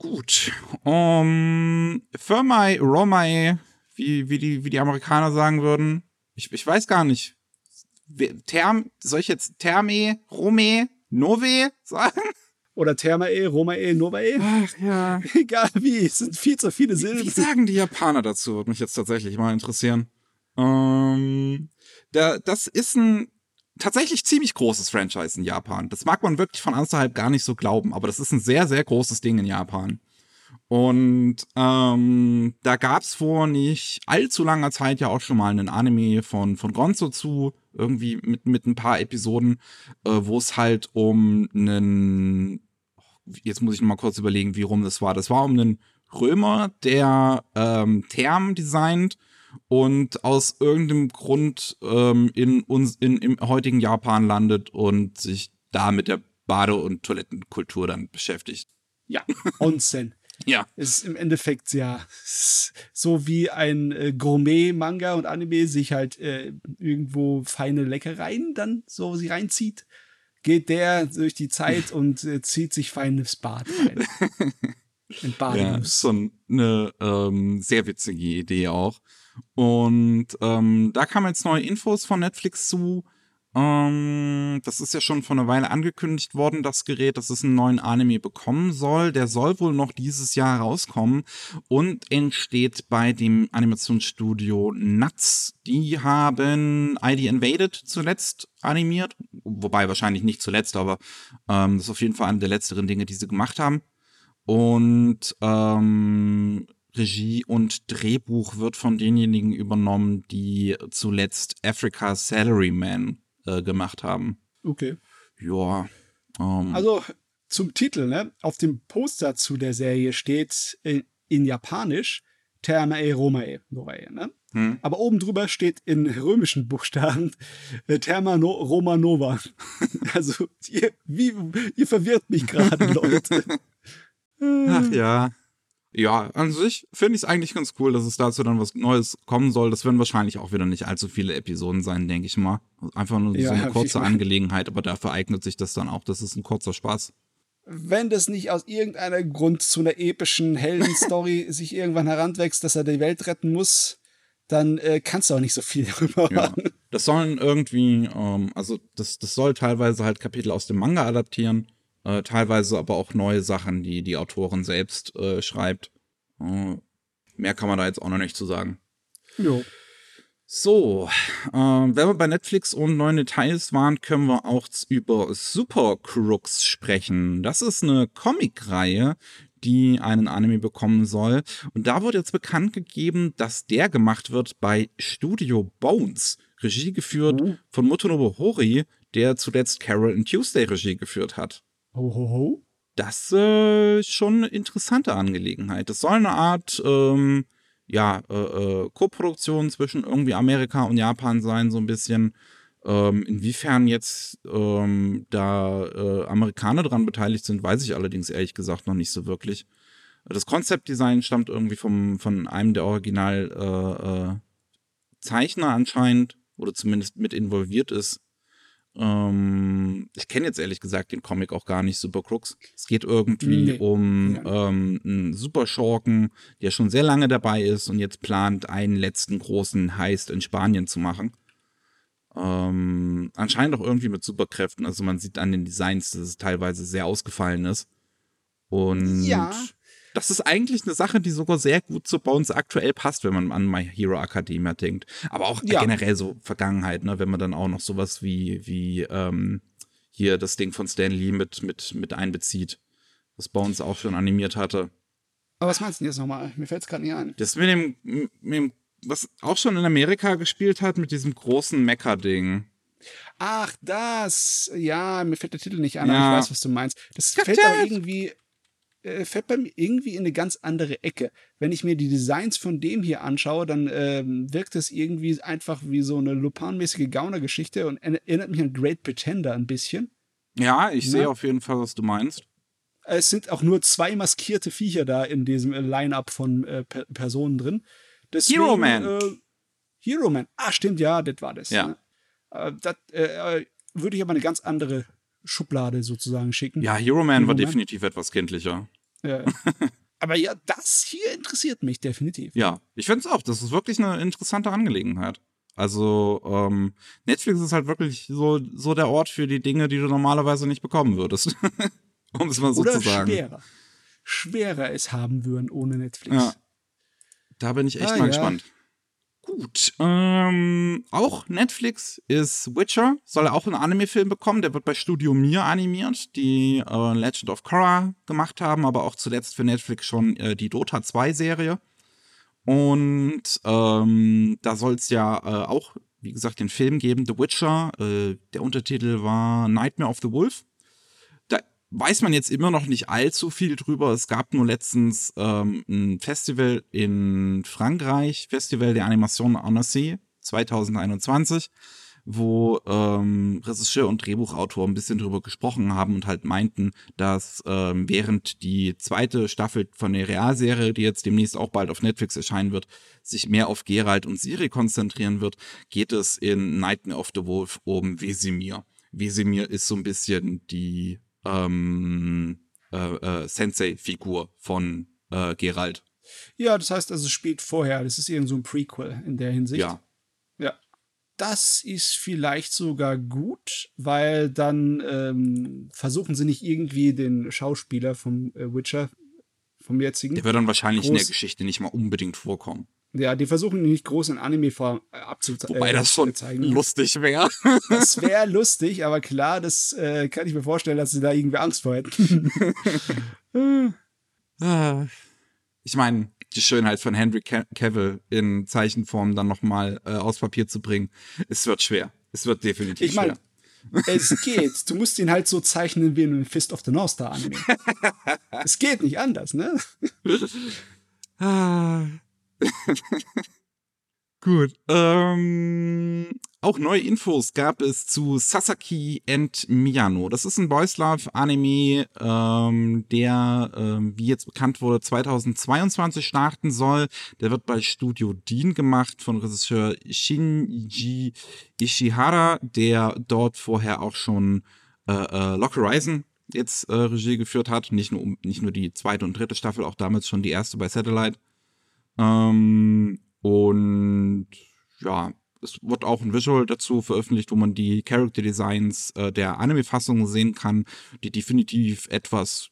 Gut. Um, Firmae, Romae, wie, wie, die, wie die Amerikaner sagen würden. Ich, ich weiß gar nicht. Term, soll ich jetzt Terme, Rome, Nove sagen? Oder Thermae, Romae, Novae. Ach ja. Egal wie, es sind viel zu viele Wie Silben. sagen die Japaner dazu? Würde mich jetzt tatsächlich mal interessieren. Ähm, da, das ist ein tatsächlich ziemlich großes Franchise in Japan. Das mag man wirklich von außerhalb gar nicht so glauben, aber das ist ein sehr, sehr großes Ding in Japan. Und ähm, da gab's vor nicht allzu langer Zeit ja auch schon mal einen Anime von, von Gonzo zu, irgendwie mit, mit ein paar Episoden, äh, wo es halt um einen, jetzt muss ich noch mal kurz überlegen, wie rum das war. Das war um einen Römer, der ähm, Therm designt und aus irgendeinem Grund ähm, in uns in, im heutigen Japan landet und sich da mit der Bade- und Toilettenkultur dann beschäftigt. Ja, Onsen. Ja. Es ist im Endeffekt ja so wie ein äh, Gourmet-Manga und Anime sich halt äh, irgendwo feine Leckereien dann so sie reinzieht, geht der durch die Zeit und äh, zieht sich feines Bad rein. Ein Ja, Bademus. ist so eine ähm, sehr witzige Idee auch. Und ähm, da kamen jetzt neue Infos von Netflix zu. Ähm, das ist ja schon vor einer Weile angekündigt worden, das Gerät, dass es einen neuen Anime bekommen soll. Der soll wohl noch dieses Jahr rauskommen und entsteht bei dem Animationsstudio Nuts. Die haben ID Invaded zuletzt animiert, wobei wahrscheinlich nicht zuletzt, aber ähm, das ist auf jeden Fall eine der letzteren Dinge, die sie gemacht haben. Und ähm, Regie und Drehbuch wird von denjenigen übernommen, die zuletzt Africa Salaryman äh, gemacht haben. Okay. Ja. Ähm, Also zum Titel, ne? Auf dem Poster zu der Serie steht in, in Japanisch Thermae Romae, Novae, ne? hm. Aber oben drüber steht in römischen Buchstaben äh, Therma no Roma Nova. Also, ihr, wie, ihr verwirrt mich gerade, Leute. Ach ja. Ja, an sich finde ich es eigentlich ganz cool, dass es dazu dann was Neues kommen soll. Das werden wahrscheinlich auch wieder nicht allzu viele Episoden sein, denke ich mal. Einfach nur Ja, so eine kurze. Angelegenheit, aber dafür eignet sich das dann auch. Das ist ein kurzer Spaß. Wenn das nicht aus irgendeinem Grund zu einer epischen Heldenstory sich irgendwann heranwächst, dass er die Welt retten muss, dann äh, kannst du auch nicht so viel darüber Ja. Das sollen irgendwie, ähm, also das, das soll teilweise halt Kapitel aus dem Manga adaptieren, äh, teilweise aber auch neue Sachen, die die Autorin selbst äh, schreibt. Äh, mehr kann man da jetzt auch noch nicht zu sagen. Jo. So, ähm, wenn wir bei Netflix und neuen Details waren, können wir auch über Super Crooks sprechen. Das ist eine Comicreihe, die einen Anime bekommen soll. Und da wurde jetzt bekannt gegeben, dass der gemacht wird bei Studio Bones. Regie geführt Oh. von Motonobu Hori, der zuletzt Carol and Tuesday Regie geführt hat. Ho, ho, ho. Das äh, ist schon eine interessante Angelegenheit. Das soll eine Art ähm, ja, äh, äh, Koproduktion zwischen irgendwie Amerika und Japan sein, so ein bisschen. Ähm, inwiefern jetzt ähm, da äh, Amerikaner dran beteiligt sind, weiß ich allerdings ehrlich gesagt noch nicht so wirklich. Das Konzeptdesign stammt irgendwie vom, von einem der Original äh, äh, anscheinend oder zumindest mit involviert ist. Ähm, ich kenne jetzt ehrlich gesagt den Comic auch gar nicht, Super Crooks. Es geht irgendwie Nee. um Ja. ähm, einen Superschurken, der schon sehr lange dabei ist und jetzt plant, einen letzten großen Heist in Spanien zu machen. Ähm, anscheinend auch irgendwie mit Superkräften. Also man sieht an den Designs, dass es teilweise sehr ausgefallen ist. Und Ja. Das ist eigentlich eine Sache, die sogar sehr gut zu Bones aktuell passt, wenn man an My Hero Academia denkt. Aber auch Ja. generell so Vergangenheit, ne? wenn man dann auch noch sowas wie, wie ähm, hier das Ding von Stan Lee mit, mit, mit einbezieht, was Bones auch schon animiert hatte. Aber was meinst du denn jetzt nochmal? Mir fällt es gerade nicht ein. Das mit dem, mit dem, was auch schon in Amerika gespielt hat, mit diesem großen Mecha-Ding. Ach, das. Ja, mir fällt der Titel nicht an, Ja. aber ich weiß, was du meinst. Das Got fällt aber irgendwie. Äh, fällt bei mir irgendwie in eine ganz andere Ecke. Wenn ich mir die Designs von dem hier anschaue, dann ähm, wirkt es irgendwie einfach wie so eine Lupin-mäßige Gauner-Geschichte und erinnert mich an Great Pretender ein bisschen. Ja, ich sehe auf jeden Fall, was du meinst. Es sind auch nur zwei maskierte Viecher da in diesem äh, Line-Up von äh, per Personen drin. Deswegen, Hero Man. Äh, Hero Man. Ah, stimmt, ja, das war das. Ja. Ne? Äh, das äh, würde ich aber eine ganz andere Schublade sozusagen schicken. Ja, Hero Man Hero war Man. definitiv etwas kindlicher. Ja. aber ja, das hier interessiert mich definitiv. Ja, ich finde es auch. Das ist wirklich eine interessante Angelegenheit. Also ähm, Netflix ist halt wirklich so, so der Ort für die Dinge, die du normalerweise nicht bekommen würdest. um es mal so Oder zu sagen. Schwerer. Schwerer es haben würden ohne Netflix. Ja. Da bin ich echt ah, mal ja. gespannt. Gut. Ähm, auch Netflix ist Witcher. Soll er auch einen Anime-Film bekommen. Der wird bei Studio Mir animiert, die äh, Legend of Korra gemacht haben, aber auch zuletzt für Netflix schon äh, die Dota 2-Serie. Und ähm, da soll es ja äh, auch, wie gesagt, den Film geben, The Witcher. Äh, der Untertitel war Nightmare of the Wolf weiß man jetzt immer noch nicht allzu viel drüber. Es gab nur letztens ähm, ein Festival in Frankreich, Festival der Animation Annecy 2021, wo ähm, Regisseur und Drehbuchautor ein bisschen drüber gesprochen haben und halt meinten, dass ähm, während die zweite Staffel von der Realserie, die jetzt demnächst auch bald auf Netflix erscheinen wird, sich mehr auf Geralt und Siri konzentrieren wird, geht es in Nightmare of the Wolf um Wesimir. Wesimir ist so ein bisschen die ähm, äh, äh, Sensei-Figur von äh, Geralt. Ja, das heißt also, es spielt vorher. Das ist irgend so ein Prequel in der Hinsicht. Ja. Ja. Das ist vielleicht sogar gut, weil dann ähm, versuchen sie nicht irgendwie den Schauspieler vom äh, Witcher, vom jetzigen. Der wird dann wahrscheinlich in der Geschichte nicht mal unbedingt vorkommen. Ja, die versuchen nicht groß in Anime-Form äh, abzuzeigen. Wobei das schon lustig wäre. Das wäre lustig, aber klar, das äh, kann ich mir vorstellen, dass sie da irgendwie Angst vor hätten. Ah. ich meine, die Schönheit von Henry Cavill in Zeichenform dann nochmal äh, aus Papier zu bringen, es wird schwer. Es wird definitiv ich mein, schwer. Es geht. Du musst ihn halt so zeichnen wie in Fist of the North Star Anime. es geht nicht anders, ne? Gut. Ähm, auch neue Infos gab es zu Sasaki and Miyano. Das ist ein Boys Love Anime, ähm, der, ähm, wie jetzt bekannt wurde, 2022 starten soll. Der wird bei Studio Dean gemacht von Regisseur Shinji Ishihara, der dort vorher auch schon äh, äh, Lock Horizon jetzt äh, Regie geführt hat. Nicht nur, nicht nur die zweite und dritte Staffel, auch damals schon die erste bei Satellite. Ähm, und ja, es wird auch ein Visual dazu veröffentlicht, wo man die Character Designs äh, der Anime-Fassung sehen kann, die definitiv etwas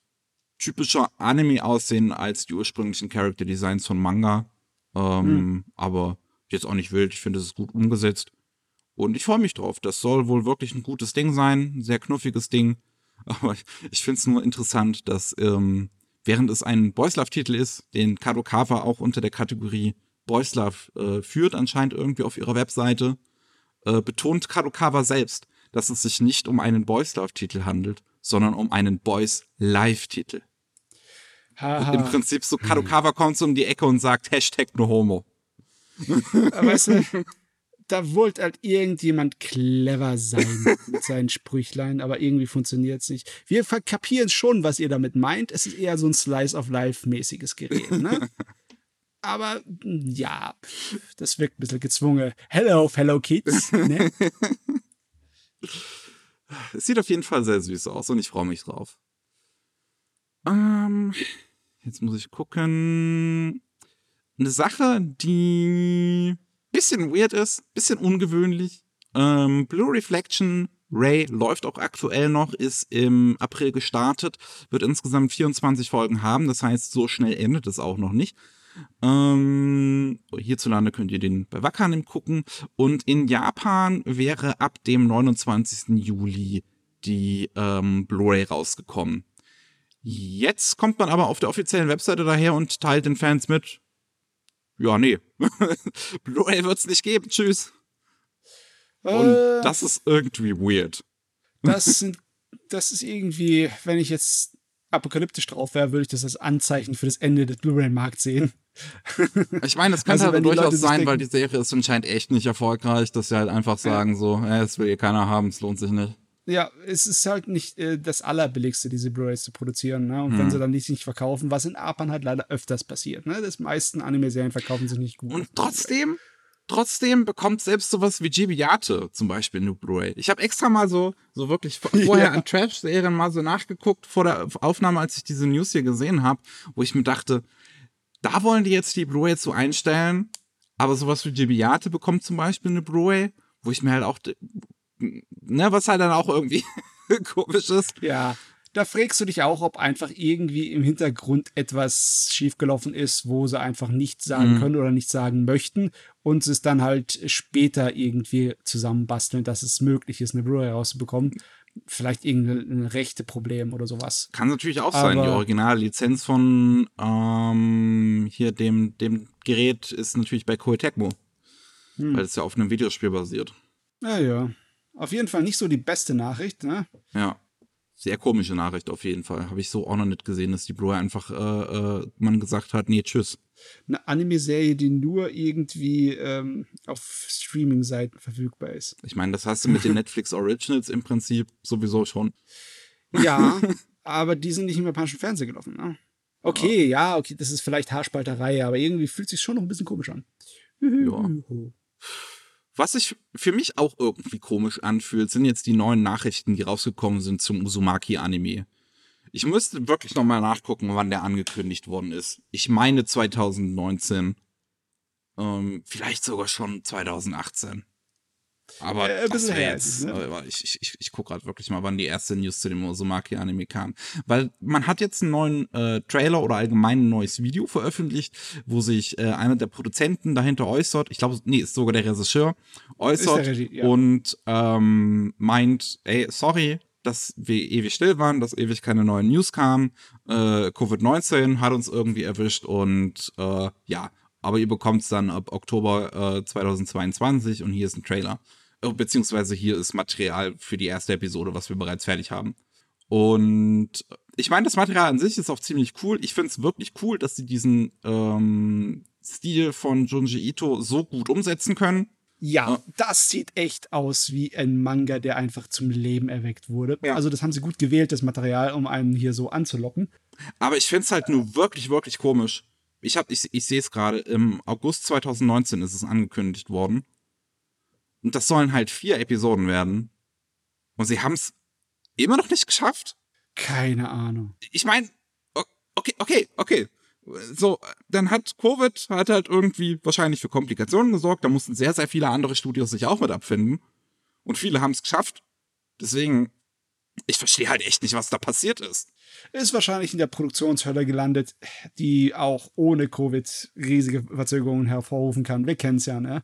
typischer Anime aussehen als die ursprünglichen Character Designs von Manga. Ähm, hm. Aber jetzt auch nicht wild. Ich finde, es ist gut umgesetzt. Und ich freue mich drauf. Das soll wohl wirklich ein gutes Ding sein. Ein sehr knuffiges Ding. Aber ich finde es nur interessant, dass ähm, während es ein Boys Love-Titel ist, den Kadokawa auch unter der Kategorie Boys Love äh, führt, anscheinend irgendwie auf ihrer Webseite, äh, betont Kadokawa selbst, dass es sich nicht um einen Boys Love-Titel handelt, sondern um einen Boys Live-Titel. Im Prinzip so, Kadokawa kommt so um die Ecke und sagt Hashtag no homo. Weißt du, da wollte halt irgendjemand clever sein mit seinen Sprüchlein, aber irgendwie funktioniert es nicht. Wir kapieren schon, was ihr damit meint. Es ist eher so ein Slice of Life-mäßiges Gerät, ne? aber ja, das wirkt ein bisschen gezwungen. Hello, fellow kids. Ne? Es sieht auf jeden Fall sehr süß aus und ich freue mich drauf. Ähm, jetzt muss ich gucken. Eine Sache, die bisschen weird ist, bisschen ungewöhnlich. Ähm, Blue Reflection Ray läuft auch aktuell noch, ist im April gestartet, wird insgesamt 24 Folgen haben, das heißt, so schnell endet es auch noch nicht. Ähm, hierzulande könnt ihr den bei Wakanim gucken. Und in Japan wäre ab dem 29. Juli die ähm, Blu-ray rausgekommen. Jetzt kommt man aber auf der offiziellen Webseite daher und teilt den Fans mit, ja, nee. Blu-ray wird's nicht geben. Tschüss. Und äh, das ist irgendwie weird. Das, sind, das ist irgendwie, wenn ich jetzt apokalyptisch drauf wäre, würde ich das als Anzeichen für das Ende des Blu-ray-Markts sehen. Ich meine, das kann Also, die durchaus sein, weil die Serie ist anscheinend echt nicht erfolgreich, dass sie halt einfach sagen so, das will hier keiner haben, es lohnt sich nicht. Ja, es ist halt nicht äh, das Allerbilligste, diese Blu-rays zu produzieren. Ne? Und Hm. wenn sie dann nicht, nicht verkaufen, was in Japan halt leider öfters passiert. Ne? Das meisten Anime-Serien verkaufen sich nicht gut. Und trotzdem, trotzdem bekommt selbst sowas wie Jibiate zum Beispiel eine Blu-ray. Ich habe extra mal so, so wirklich vorher Ja. an Trash-Serien mal so nachgeguckt vor der Aufnahme, als ich diese News hier gesehen habe, wo ich mir dachte, da wollen die jetzt die Blu-ray zu einstellen, aber sowas wie Jibiate bekommt zum Beispiel eine Blu-ray, wo ich mir halt auch, ne, was halt dann auch irgendwie komisch ist. Ja, da fragst du dich auch, ob einfach irgendwie im Hintergrund etwas schiefgelaufen ist, wo sie einfach nichts sagen Mhm. können oder nicht sagen möchten und es dann halt später irgendwie zusammenbasteln, dass es möglich ist, eine Blu-ray rauszubekommen. Vielleicht irgendein rechte Problem oder sowas. Kann natürlich auch sein. Die Aber- originale Lizenz von ähm, hier dem, dem Gerät ist natürlich bei Koei Tecmo, Hm. weil es ja auf einem Videospiel basiert. Ja, ja. Auf jeden Fall nicht so die beste Nachricht, ne? Ja. Sehr komische Nachricht auf jeden Fall. Habe ich so auch noch nicht gesehen, dass die Blu-ray einfach äh, äh, man gesagt hat, nee, tschüss. Eine Anime-Serie, die nur irgendwie ähm, auf Streaming-Seiten verfügbar ist. Ich meine, das hast du mit den Netflix Originals im Prinzip sowieso schon. Ja, aber die sind nicht im japanischen Fernsehen gelaufen, ne? Okay, ja, okay, das ist vielleicht Haarspalterei, aber irgendwie fühlt sich schon noch ein bisschen komisch an. Ja. Was sich für mich auch irgendwie komisch anfühlt, sind jetzt die neuen Nachrichten, die rausgekommen sind zum Uzumaki-Anime. Ich müsste wirklich nochmal nachgucken, wann der angekündigt worden ist. Ich meine 2019. Ähm, vielleicht sogar schon 2018. Aber Äh, das wäre jetzt, ne? ich, ich, ich, ich gucke gerade wirklich mal, wann die erste News zu dem Uzumaki-Anime kam. Weil man hat jetzt einen neuen äh, Trailer oder allgemein ein neues Video veröffentlicht, wo sich äh, einer der Produzenten dahinter äußert. Ich glaube, nee, ist sogar der Regisseur, äußert Regie, ja. und ähm, meint, ey, sorry, dass wir ewig still waren, dass ewig keine neuen News kamen. Äh, Covid-19 hat uns irgendwie erwischt und äh, ja, aber ihr bekommt es dann ab Oktober äh, 2022 und hier ist ein Trailer. Äh, Beziehungsweise hier ist Material für die erste Episode, was wir bereits fertig haben. Und ich meine, das Material an sich ist auch ziemlich cool. Ich finde es wirklich cool, dass sie diesen ähm, Stil von Junji Ito so gut umsetzen können. Ja, das sieht echt aus wie ein Manga, der einfach zum Leben erweckt wurde. Ja. Also, das haben sie gut gewählt, das Material, um einen hier so anzulocken. Aber ich finde es halt nur wirklich, wirklich komisch. Ich, hab- ich, ich sehe es gerade, im August 2019 ist es angekündigt worden. Und das sollen halt vier Episoden werden. Und sie haben es immer noch nicht geschafft. Keine Ahnung. Ich meine, okay, okay, okay. So, dann hat Covid hat halt irgendwie wahrscheinlich für Komplikationen gesorgt. Da mussten sehr, sehr viele andere Studios sich auch mit abfinden. Und viele haben es geschafft. Deswegen, ich verstehe halt echt nicht, was da passiert ist. Ist wahrscheinlich in der Produktionshölle gelandet, die auch ohne Covid riesige Verzögerungen hervorrufen kann. Wir kennen es ja, ne?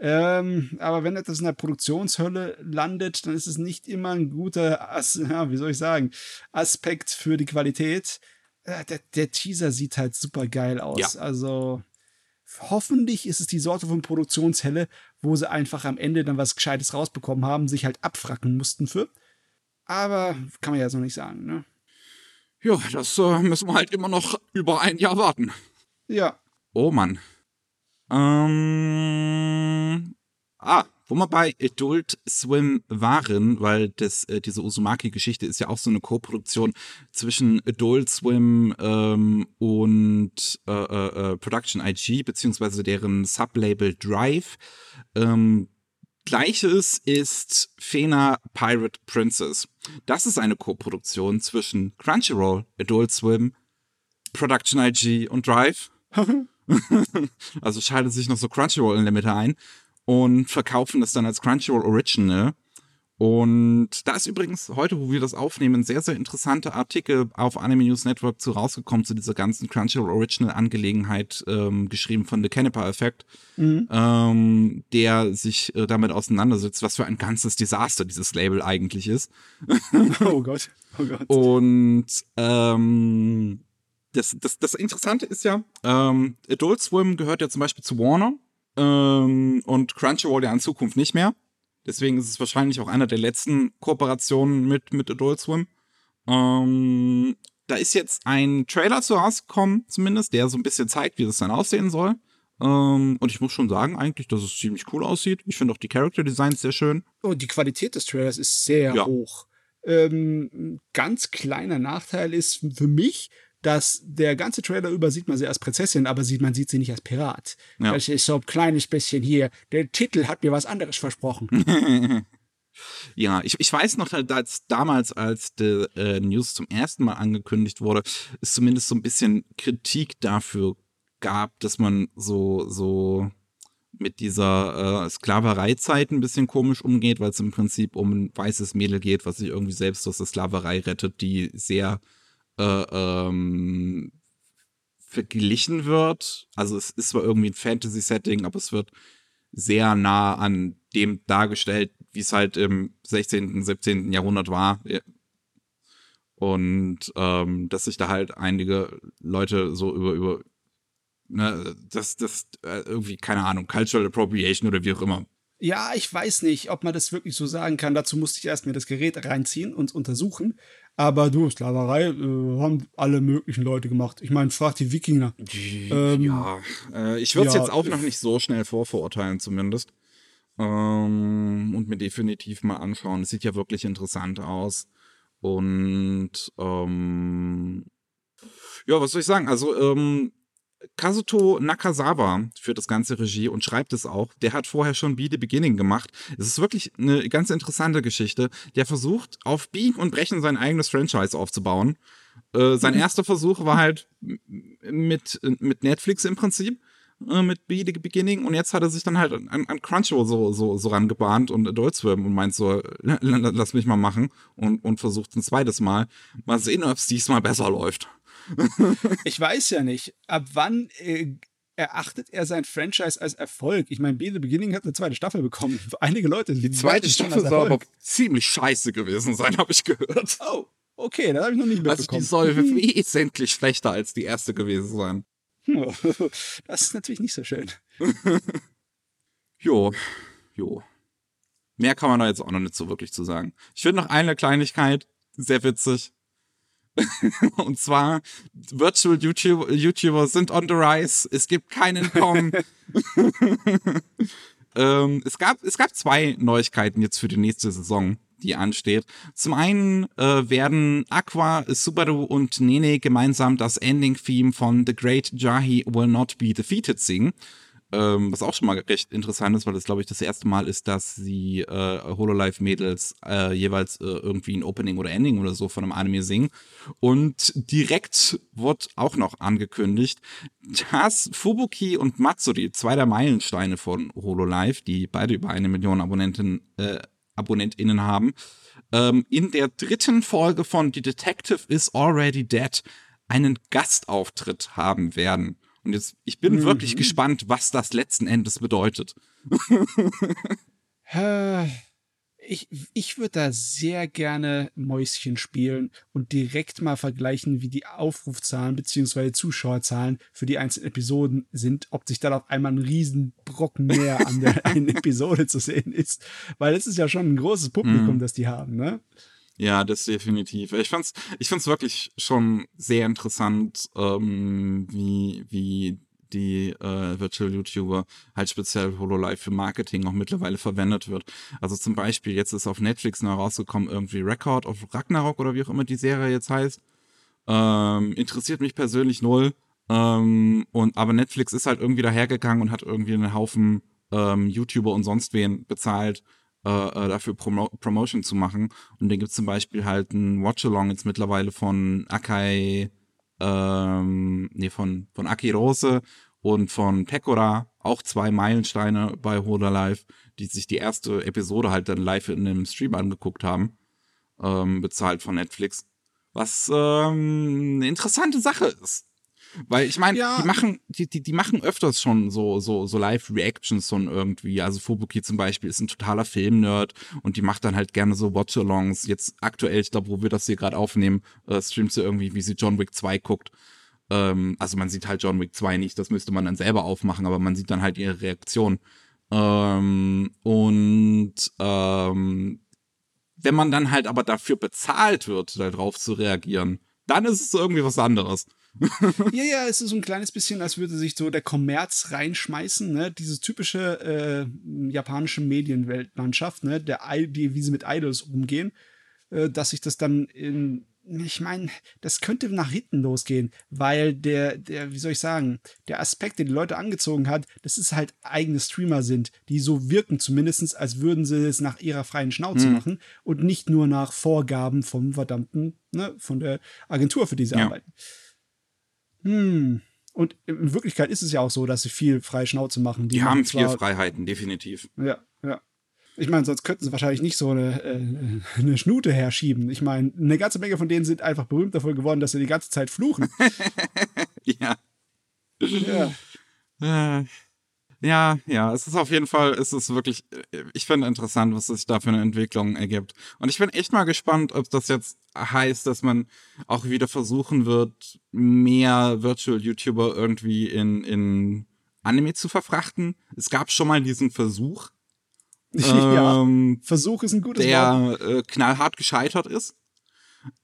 Ähm, aber wenn etwas in der Produktionshölle landet, dann ist es nicht immer ein guter, As ja, wie soll ich sagen, Aspekt für die Qualität. Äh, der, der Teaser sieht halt super geil aus. Ja. Also hoffentlich ist es die Sorte von Produktionshelle, wo sie einfach am Ende dann was Gescheites rausbekommen haben, sich halt abfracken mussten für. Aber kann man ja jetzt noch nicht sagen, ne? Ja, das äh, müssen wir halt immer noch über ein Jahr warten. Ja, Oh Mann. Ähm, ah, wo wir bei Adult Swim waren, weil das, äh, diese Uzumaki-Geschichte ist ja auch so eine Co-Produktion zwischen Adult Swim ähm, und äh, äh, äh, Production IG, beziehungsweise deren Sublabel Drive. Ähm, Gleiches ist Fena Pirate Princess. Das ist eine Co-Produktion zwischen Crunchyroll, Adult Swim, Production IG und Drive. also schaltet sich noch so Crunchyroll in der Mitte ein und verkaufen das dann als Crunchyroll Original. Und da ist übrigens heute, wo wir das aufnehmen, ein sehr, sehr interessanter Artikel auf Anime News Network zu rausgekommen zu dieser ganzen Crunchyroll Original Angelegenheit, ähm, geschrieben von The Canepa Effect, ähm, der sich äh, damit auseinandersetzt, was für ein ganzes Desaster dieses Label eigentlich ist. oh Gott, oh Gott. Und ähm, das, das, das Interessante ist ja, ähm, Adult Swim gehört ja zum Beispiel zu Warner ähm, und Crunchyroll ja in Zukunft nicht mehr. Deswegen ist es wahrscheinlich auch einer der letzten Kooperationen mit, mit Adult Swim. Ähm, da ist jetzt ein Trailer zu rausgekommen, zumindest, der so ein bisschen zeigt, wie das dann aussehen soll. Ähm, und ich muss schon sagen, eigentlich, dass es ziemlich cool aussieht. Ich finde auch die Character Designs sehr schön. Oh, die Qualität des Trailers ist sehr Ja. hoch. Ähm, ganz kleiner Nachteil ist für mich, dass der ganze Trailer über sieht man sie als Prinzessin, aber sieht, man sieht sie nicht als Pirat. Ja. Das ist so ein kleines bisschen hier. Der Titel hat mir was anderes versprochen. Ja, ich, ich weiß noch, als damals, als die äh, News zum ersten Mal angekündigt wurde, es zumindest so ein bisschen Kritik dafür gab, dass man so, so mit dieser äh, Sklavereizeit ein bisschen komisch umgeht, weil es im Prinzip um ein weißes Mädel geht, was sich irgendwie selbst aus der Sklaverei rettet, die sehr äh, ähm, verglichen wird. Also es ist zwar irgendwie ein Fantasy-Setting, aber es wird sehr nah an dem dargestellt, wie es halt im 16., 17. Jahrhundert war. Und ähm, dass sich da halt einige Leute so über, über ne, das, das äh, irgendwie, keine Ahnung, Cultural Appropriation oder wie auch immer. Ja, ich weiß nicht, ob man das wirklich so sagen kann. Dazu musste ich erst mir das Gerät reinziehen und untersuchen. Aber du, Sklaverei äh, haben alle möglichen Leute gemacht. Ich meine, frag die Wikinger. Ähm, ja, äh, ich würde es ja, jetzt auch noch nicht so schnell vorverurteilen, zumindest. Ähm, und mir definitiv mal anschauen. Es sieht ja wirklich interessant aus. Und ähm, ja, was soll ich sagen? Also, ähm, Kazuto Nakazawa führt das ganze Regie und schreibt es auch. Der hat vorher schon Be the Beginning gemacht. Es ist wirklich eine ganz interessante Geschichte. Der versucht auf Biegen und Brechen sein eigenes Franchise aufzubauen. Äh, sein erster Versuch war halt mit, mit Netflix im Prinzip, äh, mit Be the Beginning. Und jetzt hat er sich dann halt an, an Crunchyroll so, so, so rangebahnt und Adult Swim und meint so, "L- l- lass mich mal machen. Und, und versucht ein zweites Mal. Mal sehen, ob es diesmal besser läuft. Ich weiß ja nicht, ab wann äh, erachtet er sein Franchise als Erfolg? Ich meine, Be the Beginning hat eine zweite Staffel bekommen. Für einige Leute. Die zweite Staffel soll aber ziemlich scheiße gewesen sein, habe ich gehört. Oh, okay, das habe ich noch nicht Also die mitbekommen. soll wesentlich schlechter als die erste gewesen sein. das ist natürlich nicht so schön. Jo, jo. Mehr kann man da jetzt auch noch nicht so wirklich zu sagen. Ich finde noch eine Kleinigkeit sehr witzig. Und zwar, Virtual YouTube, YouTuber sind on the rise. Es gibt keinen Kong. ähm, es, gab, es gab zwei Neuigkeiten jetzt für die nächste Saison, die ansteht. Zum einen äh, werden Aqua, Subaru und Nene gemeinsam das Ending-Theme von The Great Jahi Will Not Be Defeated singen. Ähm, was auch schon mal recht interessant ist, weil das, glaube ich, das erste Mal ist, dass sie äh, Hololive-Mädels äh, jeweils äh, irgendwie ein Opening oder Ending oder so von einem Anime singen. Und direkt wird auch noch angekündigt, dass Fubuki und Matsuri, zwei der Meilensteine von Hololive, die beide über eine Million Abonnenten, äh, AbonnentInnen haben, ähm, in der dritten Folge von The Detective is Already Dead einen Gastauftritt haben werden. Und jetzt, ich bin wirklich gespannt, was das letzten Endes bedeutet. Ich, ich würde da sehr gerne Mäuschen spielen und direkt mal vergleichen, wie die Aufrufzahlen bzw. Zuschauerzahlen für die einzelnen Episoden sind, ob sich dann auf einmal ein Riesenbrocken mehr an der einen Episode zu sehen ist. Weil es ist ja schon ein großes Publikum, Mhm. das die haben, ne? Ja, das definitiv. Ich fand's, ich fand's wirklich schon sehr interessant, ähm, wie, wie die äh, Virtual YouTuber halt speziell HoloLive für Marketing auch mittlerweile verwendet wird. Also zum Beispiel, jetzt ist auf Netflix neu rausgekommen, irgendwie Record of Ragnarok oder wie auch immer die Serie jetzt heißt. Ähm, interessiert mich persönlich null. Ähm, und, aber Netflix ist halt irgendwie dahergegangen und hat irgendwie einen Haufen ähm, YouTuber und sonst wen bezahlt, äh, äh, dafür Promo Promotion zu machen. Und dann gibt's zum Beispiel halt ein Watch-Along jetzt mittlerweile von Akai, ähm, nee, von, von Aki Rose und von Pekora, auch zwei Meilensteine bei Hoda Live, die sich die erste Episode halt dann live in einem Stream angeguckt haben, ähm, bezahlt von Netflix. Was ähm, eine interessante Sache ist. Weil ich meine, Ja. die machen, die, die, die machen öfters schon so, so, so Live-Reactions schon irgendwie. Also Fubuki zum Beispiel ist ein totaler Film-Nerd und die macht dann halt gerne so Watch-Alongs. Jetzt aktuell, ich glaube, wo wir das hier gerade aufnehmen, äh, streamt sie irgendwie, wie sie John Wick 2 guckt. Ähm, also man sieht halt John Wick 2 nicht, das müsste man dann selber aufmachen, aber man sieht dann halt ihre Reaktion. Ähm, und ähm, wenn man dann halt aber dafür bezahlt wird, darauf zu reagieren, dann ist es irgendwie was anderes. Ja, ja, es ist so ein kleines bisschen, als würde sich so der Kommerz reinschmeißen, ne? Diese typische äh, japanische Medienweltlandschaft, ne? Der, die, wie sie mit Idols umgehen, äh, dass sich das dann in ich meine, das könnte nach hinten losgehen, weil der, der, wie soll ich sagen, der Aspekt, der die Leute angezogen hat, das ist halt eigene Streamer sind, die so wirken zumindestens, als würden sie es nach ihrer freien Schnauze mhm. machen und nicht nur nach Vorgaben vom verdammten, ne, von der Agentur, für die sie ja. arbeiten. Hm. Und in Wirklichkeit ist es ja auch so, dass sie viel freie Schnauze machen. Die, die haben vier Freiheiten, definitiv. Ja, ja. Ich meine, sonst könnten sie wahrscheinlich nicht so eine, äh, eine Schnute herschieben. Ich meine, eine ganze Menge von denen sind einfach berühmt davon geworden, dass sie die ganze Zeit fluchen. ja. Ja. Ja, ja, es ist auf jeden Fall, es ist wirklich, ich finde interessant, was sich da für eine Entwicklung ergibt. Und ich bin echt mal gespannt, ob das jetzt heißt, dass man auch wieder versuchen wird, mehr Virtual YouTuber irgendwie in, in Anime zu verfrachten. Es gab schon mal diesen Versuch, ja, ähm, Versuch ist ein gutes Wort. Der äh, knallhart gescheitert ist.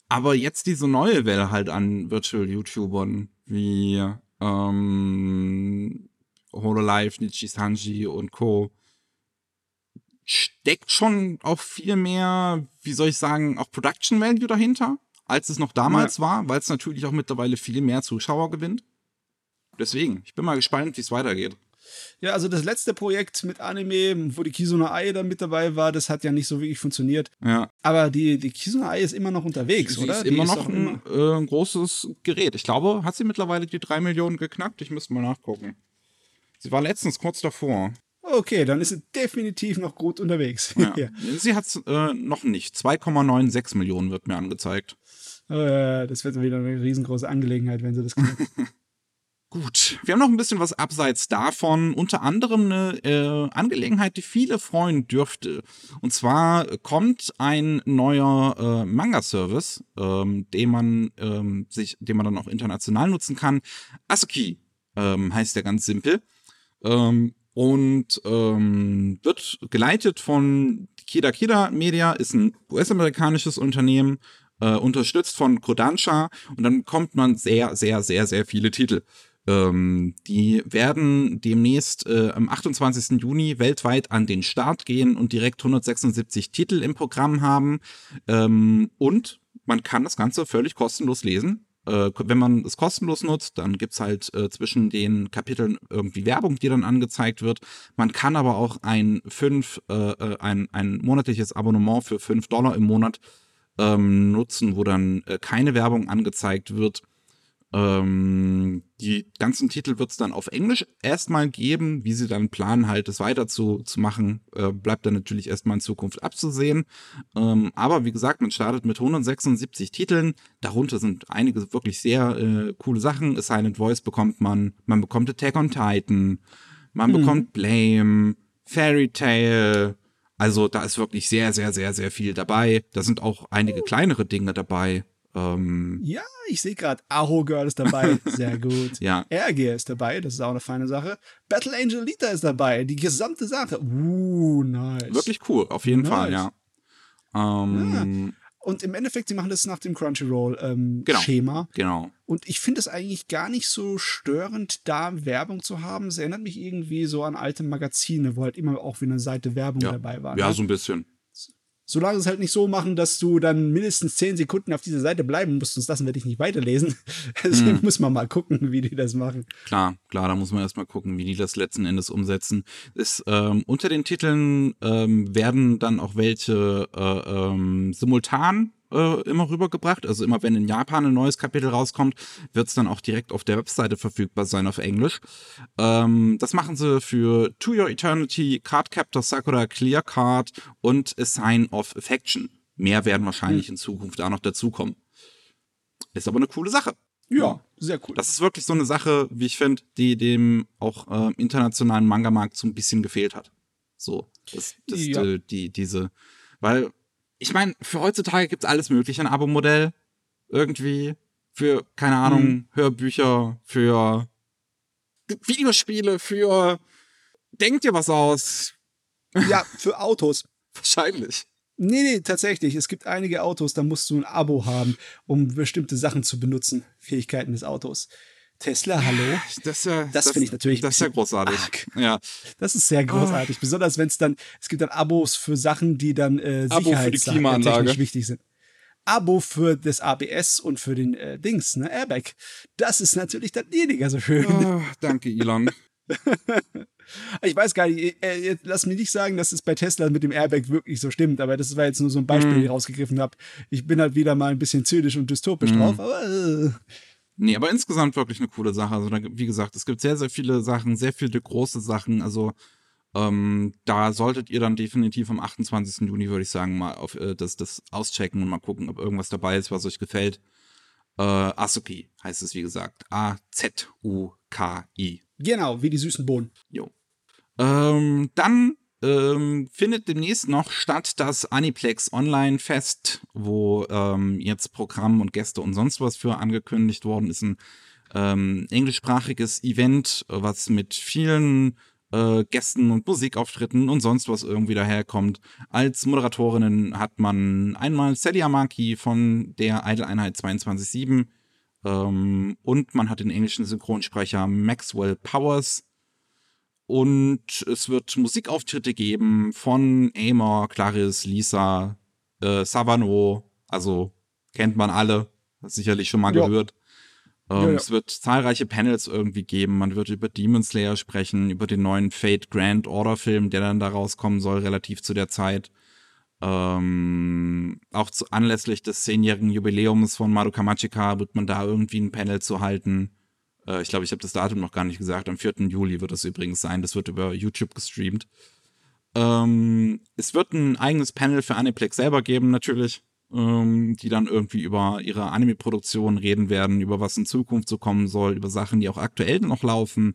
Aber jetzt diese neue Welle halt an Virtual-YouTubern wie ähm, Hololive, Nichi Sanji und Co. steckt schon auch viel mehr, wie soll ich sagen, auch Production Value dahinter, als es noch damals ja. war, weil es natürlich auch mittlerweile viel mehr Zuschauer gewinnt. Deswegen, ich bin mal gespannt, wie es weitergeht. Ja, also das letzte Projekt mit Anime, wo die Kizuna Ai dann mit dabei war, das hat ja nicht so wirklich funktioniert. Ja. Aber die, die Kizuna Ai ist immer noch unterwegs, sie oder? Ist immer ist noch ein, immer äh, großes Gerät. Ich glaube, hat sie mittlerweile die drei Millionen geknackt? Ich müsste mal nachgucken. Sie war letztens kurz davor. Okay, dann ist sie definitiv noch gut unterwegs. Ja. sie hat es äh, noch nicht. 2,96 Millionen wird mir angezeigt. Äh, das wird wieder eine riesengroße Angelegenheit, wenn sie das knackt. Gut, wir haben noch ein bisschen was abseits davon, unter anderem eine äh, Angelegenheit, die viele freuen dürfte. Und zwar kommt ein neuer äh, Manga-Service, ähm, den man ähm, sich, den man dann auch international nutzen kann. Asuki ähm, heißt der ganz simpel ähm, und ähm, wird geleitet von Kida Kida Media, ist ein US-amerikanisches Unternehmen, äh, unterstützt von Kodansha und dann kommt man sehr, sehr, sehr, sehr viele Titel. Ähm, die werden demnächst äh, am 28. Juni weltweit an den Start gehen und direkt 176 Titel im Programm haben. Ähm, und man kann das Ganze völlig kostenlos lesen. Äh, wenn man es kostenlos nutzt, dann gibt's halt äh, zwischen den Kapiteln irgendwie Werbung, die dann angezeigt wird. Man kann aber auch ein fünf, äh, äh ein, ein monatliches Abonnement für 5 Dollar im Monat ähm, nutzen, wo dann äh, keine Werbung angezeigt wird ähm, die ganzen Titel wird es dann auf Englisch erstmal geben. Wie sie dann planen, halt es weiter zu, zu machen, äh, bleibt dann natürlich erstmal in Zukunft abzusehen. Ähm, aber wie gesagt, man startet mit 176 Titeln. Darunter sind einige wirklich sehr äh, coole Sachen. A Silent Voice bekommt man, man bekommt Attack on Titan, man mhm. bekommt Blame, Fairy Tale. Also da ist wirklich sehr, sehr, sehr, sehr viel dabei. Da sind auch einige kleinere Dinge dabei. Ähm, ja, ich sehe gerade, Aho Girl ist dabei. Sehr gut. ja. Ergear ist dabei, das ist auch eine feine Sache. Battle Angel Lita ist dabei, die gesamte Sache. Uh, nice. Wirklich cool, auf jeden nice. Fall, ja. Ähm, ja. Und im Endeffekt, sie machen das nach dem Crunchyroll-Schema. Ähm, genau, genau. Und ich finde es eigentlich gar nicht so störend, da Werbung zu haben. Es erinnert mich irgendwie so an alte Magazine, wo halt immer auch wie eine Seite Werbung ja. dabei war. Ja, ne? so ein bisschen. Solange es halt nicht so machen, dass du dann mindestens zehn Sekunden auf dieser Seite bleiben musst, sonst lassen wir dich nicht weiterlesen. Deswegen mm. muss man mal gucken, wie die das machen. Klar, klar, da muss man erstmal gucken, wie die das letzten Endes umsetzen. Ist, ähm, unter den Titeln ähm, werden dann auch welche äh, ähm, simultan äh, immer rübergebracht. Also immer wenn in Japan ein neues Kapitel rauskommt, wird es dann auch direkt auf der Webseite verfügbar sein auf Englisch. Ähm, das machen sie für To Your Eternity, Card Captor Sakura Clear Card und A Sign of Affection. Mehr werden wahrscheinlich mhm. in Zukunft da noch dazukommen. Ist aber eine coole Sache. Ja, sehr cool. Das ist wirklich so eine Sache, wie ich finde, die dem auch äh, internationalen Manga-Markt so ein bisschen gefehlt hat. So, das, das, ja. die, die, diese, weil ich meine, für heutzutage gibt's alles mögliche, ein Abo-Modell. Irgendwie. Für, keine Ahnung, hm. Hörbücher, für Videospiele, für Denkt dir was aus? Ja, für Autos. Wahrscheinlich. Nee, nee, tatsächlich. Es gibt einige Autos, da musst du ein Abo haben, um bestimmte Sachen zu benutzen. Fähigkeiten des Autos. Tesla, hallo. Das, ist ja, Das finde ich natürlich Das ist ja großartig. arg. Ja. Das ist sehr großartig. Besonders wenn es dann, es gibt dann Abos für Sachen, die dann äh, Sicherheitstechnisch Klimaanlage. wichtig sind. Abo für das ABS und für den äh, Dings, ne, Airbag. Das ist natürlich dann weniger so schön. Oh, danke, Elon. Ich weiß gar nicht, äh, jetzt lass mich nicht sagen, dass es bei Tesla mit dem Airbag wirklich so stimmt, aber das war jetzt nur so ein Beispiel, Mhm. das ich rausgegriffen habe. Ich bin halt wieder mal ein bisschen zynisch und dystopisch Mhm. drauf, aber äh, Nee, aber insgesamt wirklich eine coole Sache. Also, da, wie gesagt, es gibt sehr, sehr viele Sachen, sehr viele große Sachen. Also, ähm, da solltet ihr dann definitiv am 28. Juni, würde ich sagen, mal auf äh, das, das auschecken und mal gucken, ob irgendwas dabei ist, was euch gefällt. Äh, Asuki heißt es, wie gesagt. A-Z-U-K-I. genau, wie die süßen Bohnen. Jo. Ähm, dann ähm, findet demnächst noch statt das Aniplex Online Fest, wo ähm, jetzt Programm und Gäste und sonst was für angekündigt worden ist. Ein ähm, englischsprachiges Event, was mit vielen äh, Gästen und Musikauftritten und sonst was irgendwie daherkommt. Als Moderatorinnen hat man einmal Sally Amaki von der Idle-Einheit 22.7 ähm, und man hat den englischen Synchronsprecher Maxwell Powers. Und es wird Musikauftritte geben von Amor, Claris, Lisa, äh, Savano, also kennt man alle, sicherlich schon mal Ja. gehört. Ähm, Ja, ja. Es wird zahlreiche Panels irgendwie geben. Man wird über Demon Slayer sprechen, über den neuen Fate Grand Order Film, der dann da rauskommen soll, relativ zu der Zeit. Ähm, auch zu, anlässlich des zehnjährigen Jubiläums von Madoka Magica wird man da irgendwie ein Panel zu halten. Äh, ich glaube, ich habe das Datum noch gar nicht gesagt. Am 4. Juli wird das übrigens sein. Das wird über YouTube gestreamt. Ähm, es wird ein eigenes Panel für Aniplex selber geben, natürlich, ähm, die dann irgendwie über ihre Anime-Produktion reden werden, über was in Zukunft so kommen soll, über Sachen, die auch aktuell noch laufen.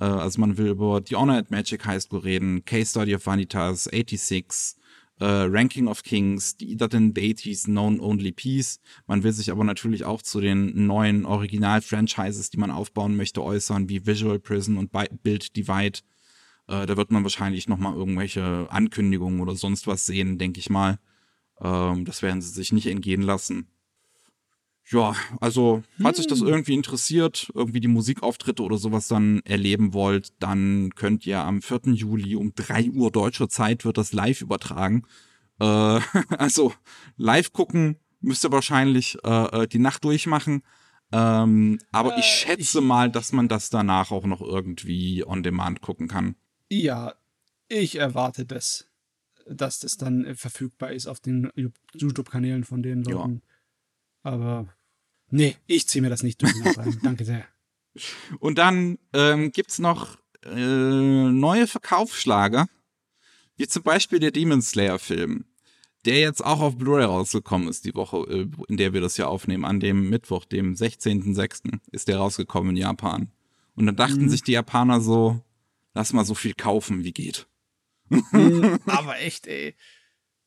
Äh, also man will über The Honor at Magic High School reden, Case Study of Vanitas, 86, äh, Ranking of Kings, die Iden Deities, Known Only Peace. Man will sich aber natürlich auch zu den neuen Original-Franchises, die man aufbauen möchte, äußern, wie Visual Prison und Build Divide. Äh, da wird man wahrscheinlich noch mal irgendwelche Ankündigungen oder sonst was sehen, denke ich mal. Ähm, das werden sie sich nicht entgehen lassen. Ja, also, falls euch das irgendwie interessiert, irgendwie die Musikauftritte oder sowas dann erleben wollt, dann könnt ihr am 4. Juli um 3 Uhr deutscher Zeit wird das live übertragen. Äh, also, live gucken müsst ihr wahrscheinlich äh, äh, die Nacht durchmachen. Ähm, aber ich Äh, schätze mal, dass man das danach auch noch irgendwie on demand gucken kann. Ja, ich erwarte das, dass das dann verfügbar ist auf den YouTube-Kanälen von den Ja. Leuten. Aber nee, ich ziehe mir das nicht durch. Danke sehr. Und dann ähm, gibt's noch äh, neue Verkaufsschlager, wie zum Beispiel der Demon Slayer Film, der jetzt auch auf Blu-ray rausgekommen ist, die Woche, äh, in der wir das hier aufnehmen. An dem Mittwoch, dem 16.06. ist der rausgekommen in Japan. Und dann dachten sich die Japaner so, lass mal so viel kaufen, wie geht. Hm, Aber echt, ey.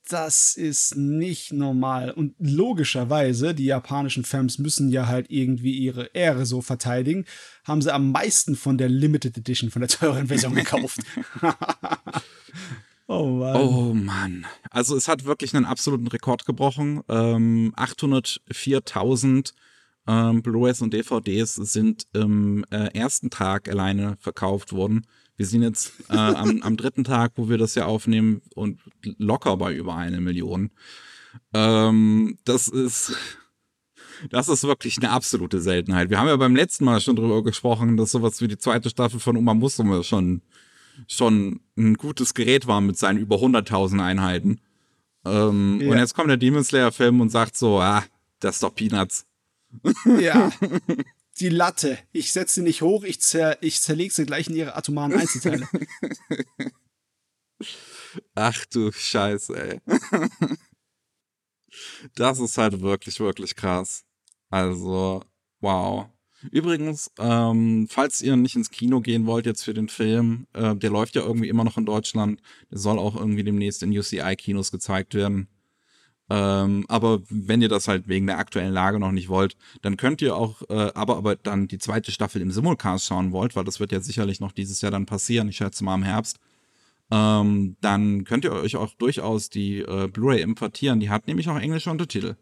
Das ist nicht normal. Und logischerweise, die japanischen Fans müssen ja halt irgendwie ihre Ehre so verteidigen, haben sie am meisten von der Limited Edition, von der teuren Version gekauft. oh Mann. Oh Mann. Also es hat wirklich einen absoluten Rekord gebrochen. Ähm, 804.000 ähm, Blu-rays und DVDs sind im äh, ersten Tag alleine verkauft worden. Wir sind jetzt äh, am, am dritten Tag, wo wir das ja aufnehmen und locker bei über eine Million. Ähm, das ist, das ist wirklich eine absolute Seltenheit. Wir haben ja beim letzten Mal schon drüber gesprochen, dass sowas wie die zweite Staffel von Uma Musume schon schon ein gutes Gerät war mit seinen über 100.000 Einheiten. Ähm, Ja. Und jetzt kommt der Demon Slayer Film und sagt so, ah, das ist doch Peanuts. Ja. Die Latte. Ich setze sie nicht hoch, ich, zer ich zerlege sie gleich in ihre atomaren Einzelteile. Ach du Scheiße, ey. das ist halt wirklich, wirklich krass. Also, wow. Übrigens, ähm, falls ihr nicht ins Kino gehen wollt jetzt für den Film, äh, der läuft ja irgendwie immer noch in Deutschland. Der soll auch irgendwie demnächst in UCI-Kinos gezeigt werden. Ähm, aber wenn ihr das halt wegen der aktuellen Lage noch nicht wollt, dann könnt ihr auch, äh, aber aber dann die zweite Staffel im Simulcast schauen wollt, weil das wird ja sicherlich noch dieses Jahr dann passieren. Ich schätze mal im Herbst. ähm, dann könnt ihr euch auch durchaus die äh, Blu-ray importieren. Die hat nämlich auch englische Untertitel.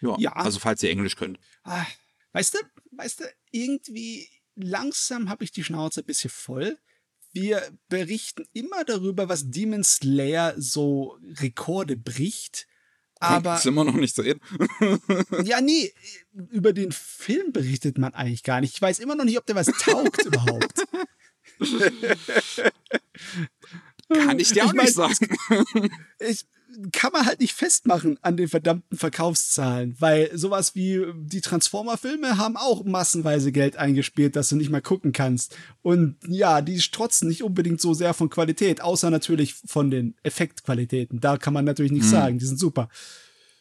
Ja, Ja. Also falls ihr Englisch könnt. Ah, weißt du, weißt du, irgendwie langsam habe ich die Schnauze ein bisschen voll. Wir berichten immer darüber, was Demon Slayer so Rekorde bricht. Aber ist immer noch nicht zu Ende. ja, nee, über den Film berichtet man eigentlich gar nicht. Ich weiß immer noch nicht, ob der was taugt überhaupt. Kann ich dir auch Ich mein, nicht sagen. ich, kann man halt nicht festmachen an den verdammten Verkaufszahlen, weil sowas wie die Transformer-Filme haben auch massenweise Geld eingespielt, dass du nicht mal gucken kannst. Und ja, die strotzen nicht unbedingt so sehr von Qualität, außer natürlich von den Effektqualitäten. Da kann man natürlich nichts sagen, die sind super.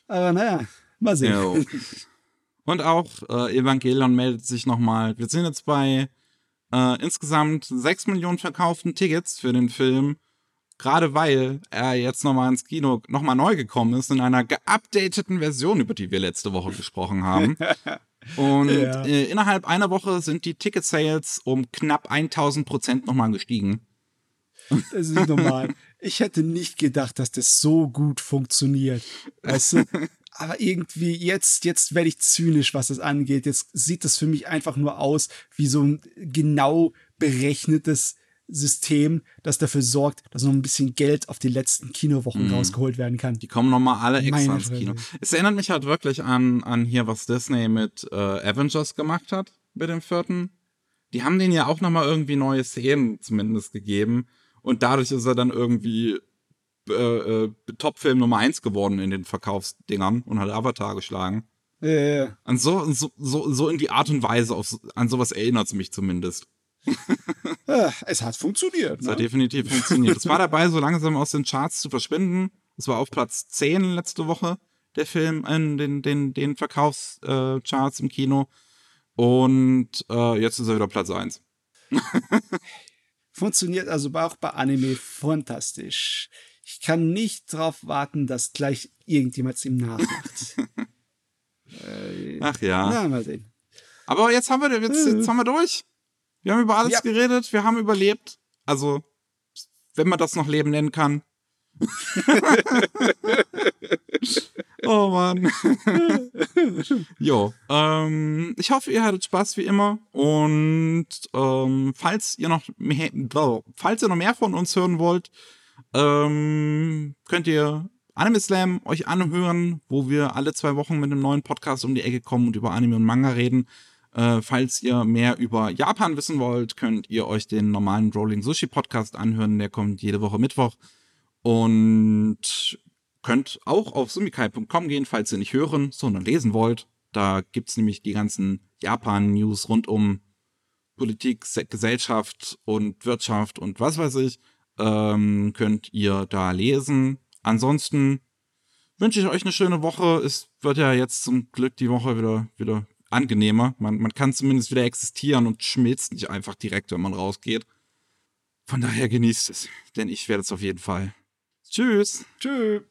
Aber naja, mal sehen. Jo. Und auch äh, Evangelion meldet sich nochmal. Wir sind jetzt bei äh, insgesamt 6 Millionen verkauften Tickets für den Film. Gerade weil er jetzt nochmal ins Kino nochmal neu gekommen ist in einer geupdateten Version, über die wir letzte Woche gesprochen haben. Und Ja. äh, innerhalb einer Woche sind die Ticket-Sales um knapp 1000 Prozent nochmal gestiegen. Das ist normal. Ich hätte nicht gedacht, dass das so gut funktioniert. Weißt du? Aber irgendwie, jetzt, jetzt werde ich zynisch, was das angeht. Jetzt sieht das für mich einfach nur aus wie so ein genau berechnetes System, das dafür sorgt, dass noch ein bisschen Geld auf die letzten Kinowochen rausgeholt werden kann. Die kommen nochmal alle extra ins Kino. Es erinnert mich halt wirklich an, an hier, was Disney mit äh, Avengers gemacht hat, mit dem vierten. Die haben denen ja auch nochmal irgendwie neue Szenen zumindest gegeben. Und dadurch ist er dann irgendwie äh, äh, Topfilm Nummer eins geworden in den Verkaufsdingern und hat Avatar geschlagen. Äh, An so, so, so, so in die Art und Weise, auf, an sowas erinnert es mich zumindest. Äh, es hat funktioniert. Hat Ne? definitiv funktioniert. Es war dabei, so langsam aus den Charts zu verschwinden. Es war auf Platz 10 letzte Woche, der Film in den, den, den Verkaufscharts äh, im Kino. Und äh, jetzt ist er wieder Platz 1. Funktioniert also auch bei Anime fantastisch. Ich kann nicht drauf warten, dass gleich irgendjemand es ihm nachmacht. Ach ja. Na, mal sehen. Aber jetzt haben wir jetzt, jetzt haben wir durch. Wir haben über alles Ja. geredet, wir haben überlebt. Also, wenn man das noch Leben nennen kann. oh Mann. jo, ähm, ich hoffe, ihr hattet Spaß wie immer. Und ähm, falls ihr noch mehr, falls ihr noch mehr von uns hören wollt, ähm, könnt ihr Anime Slam euch anhören, wo wir alle zwei Wochen mit einem neuen Podcast um die Ecke kommen und über Anime und Manga reden. Äh, falls ihr mehr über Japan wissen wollt, könnt ihr euch den normalen Rolling Sushi Podcast anhören. Der kommt jede Woche Mittwoch. Und könnt auch auf sumikai.com gehen, falls ihr nicht hören, sondern lesen wollt. Da gibt's nämlich die ganzen Japan-News rund um Politik, Se Gesellschaft und Wirtschaft und was weiß ich. Ähm, könnt ihr da lesen. Ansonsten wünsche ich euch eine schöne Woche. Es wird ja jetzt zum Glück die Woche wieder, wieder angenehmer. Man, man kann zumindest wieder existieren und schmilzt nicht einfach direkt, wenn man rausgeht. Von daher genießt es, denn ich werde es auf jeden Fall. Tschüss. Tschüss.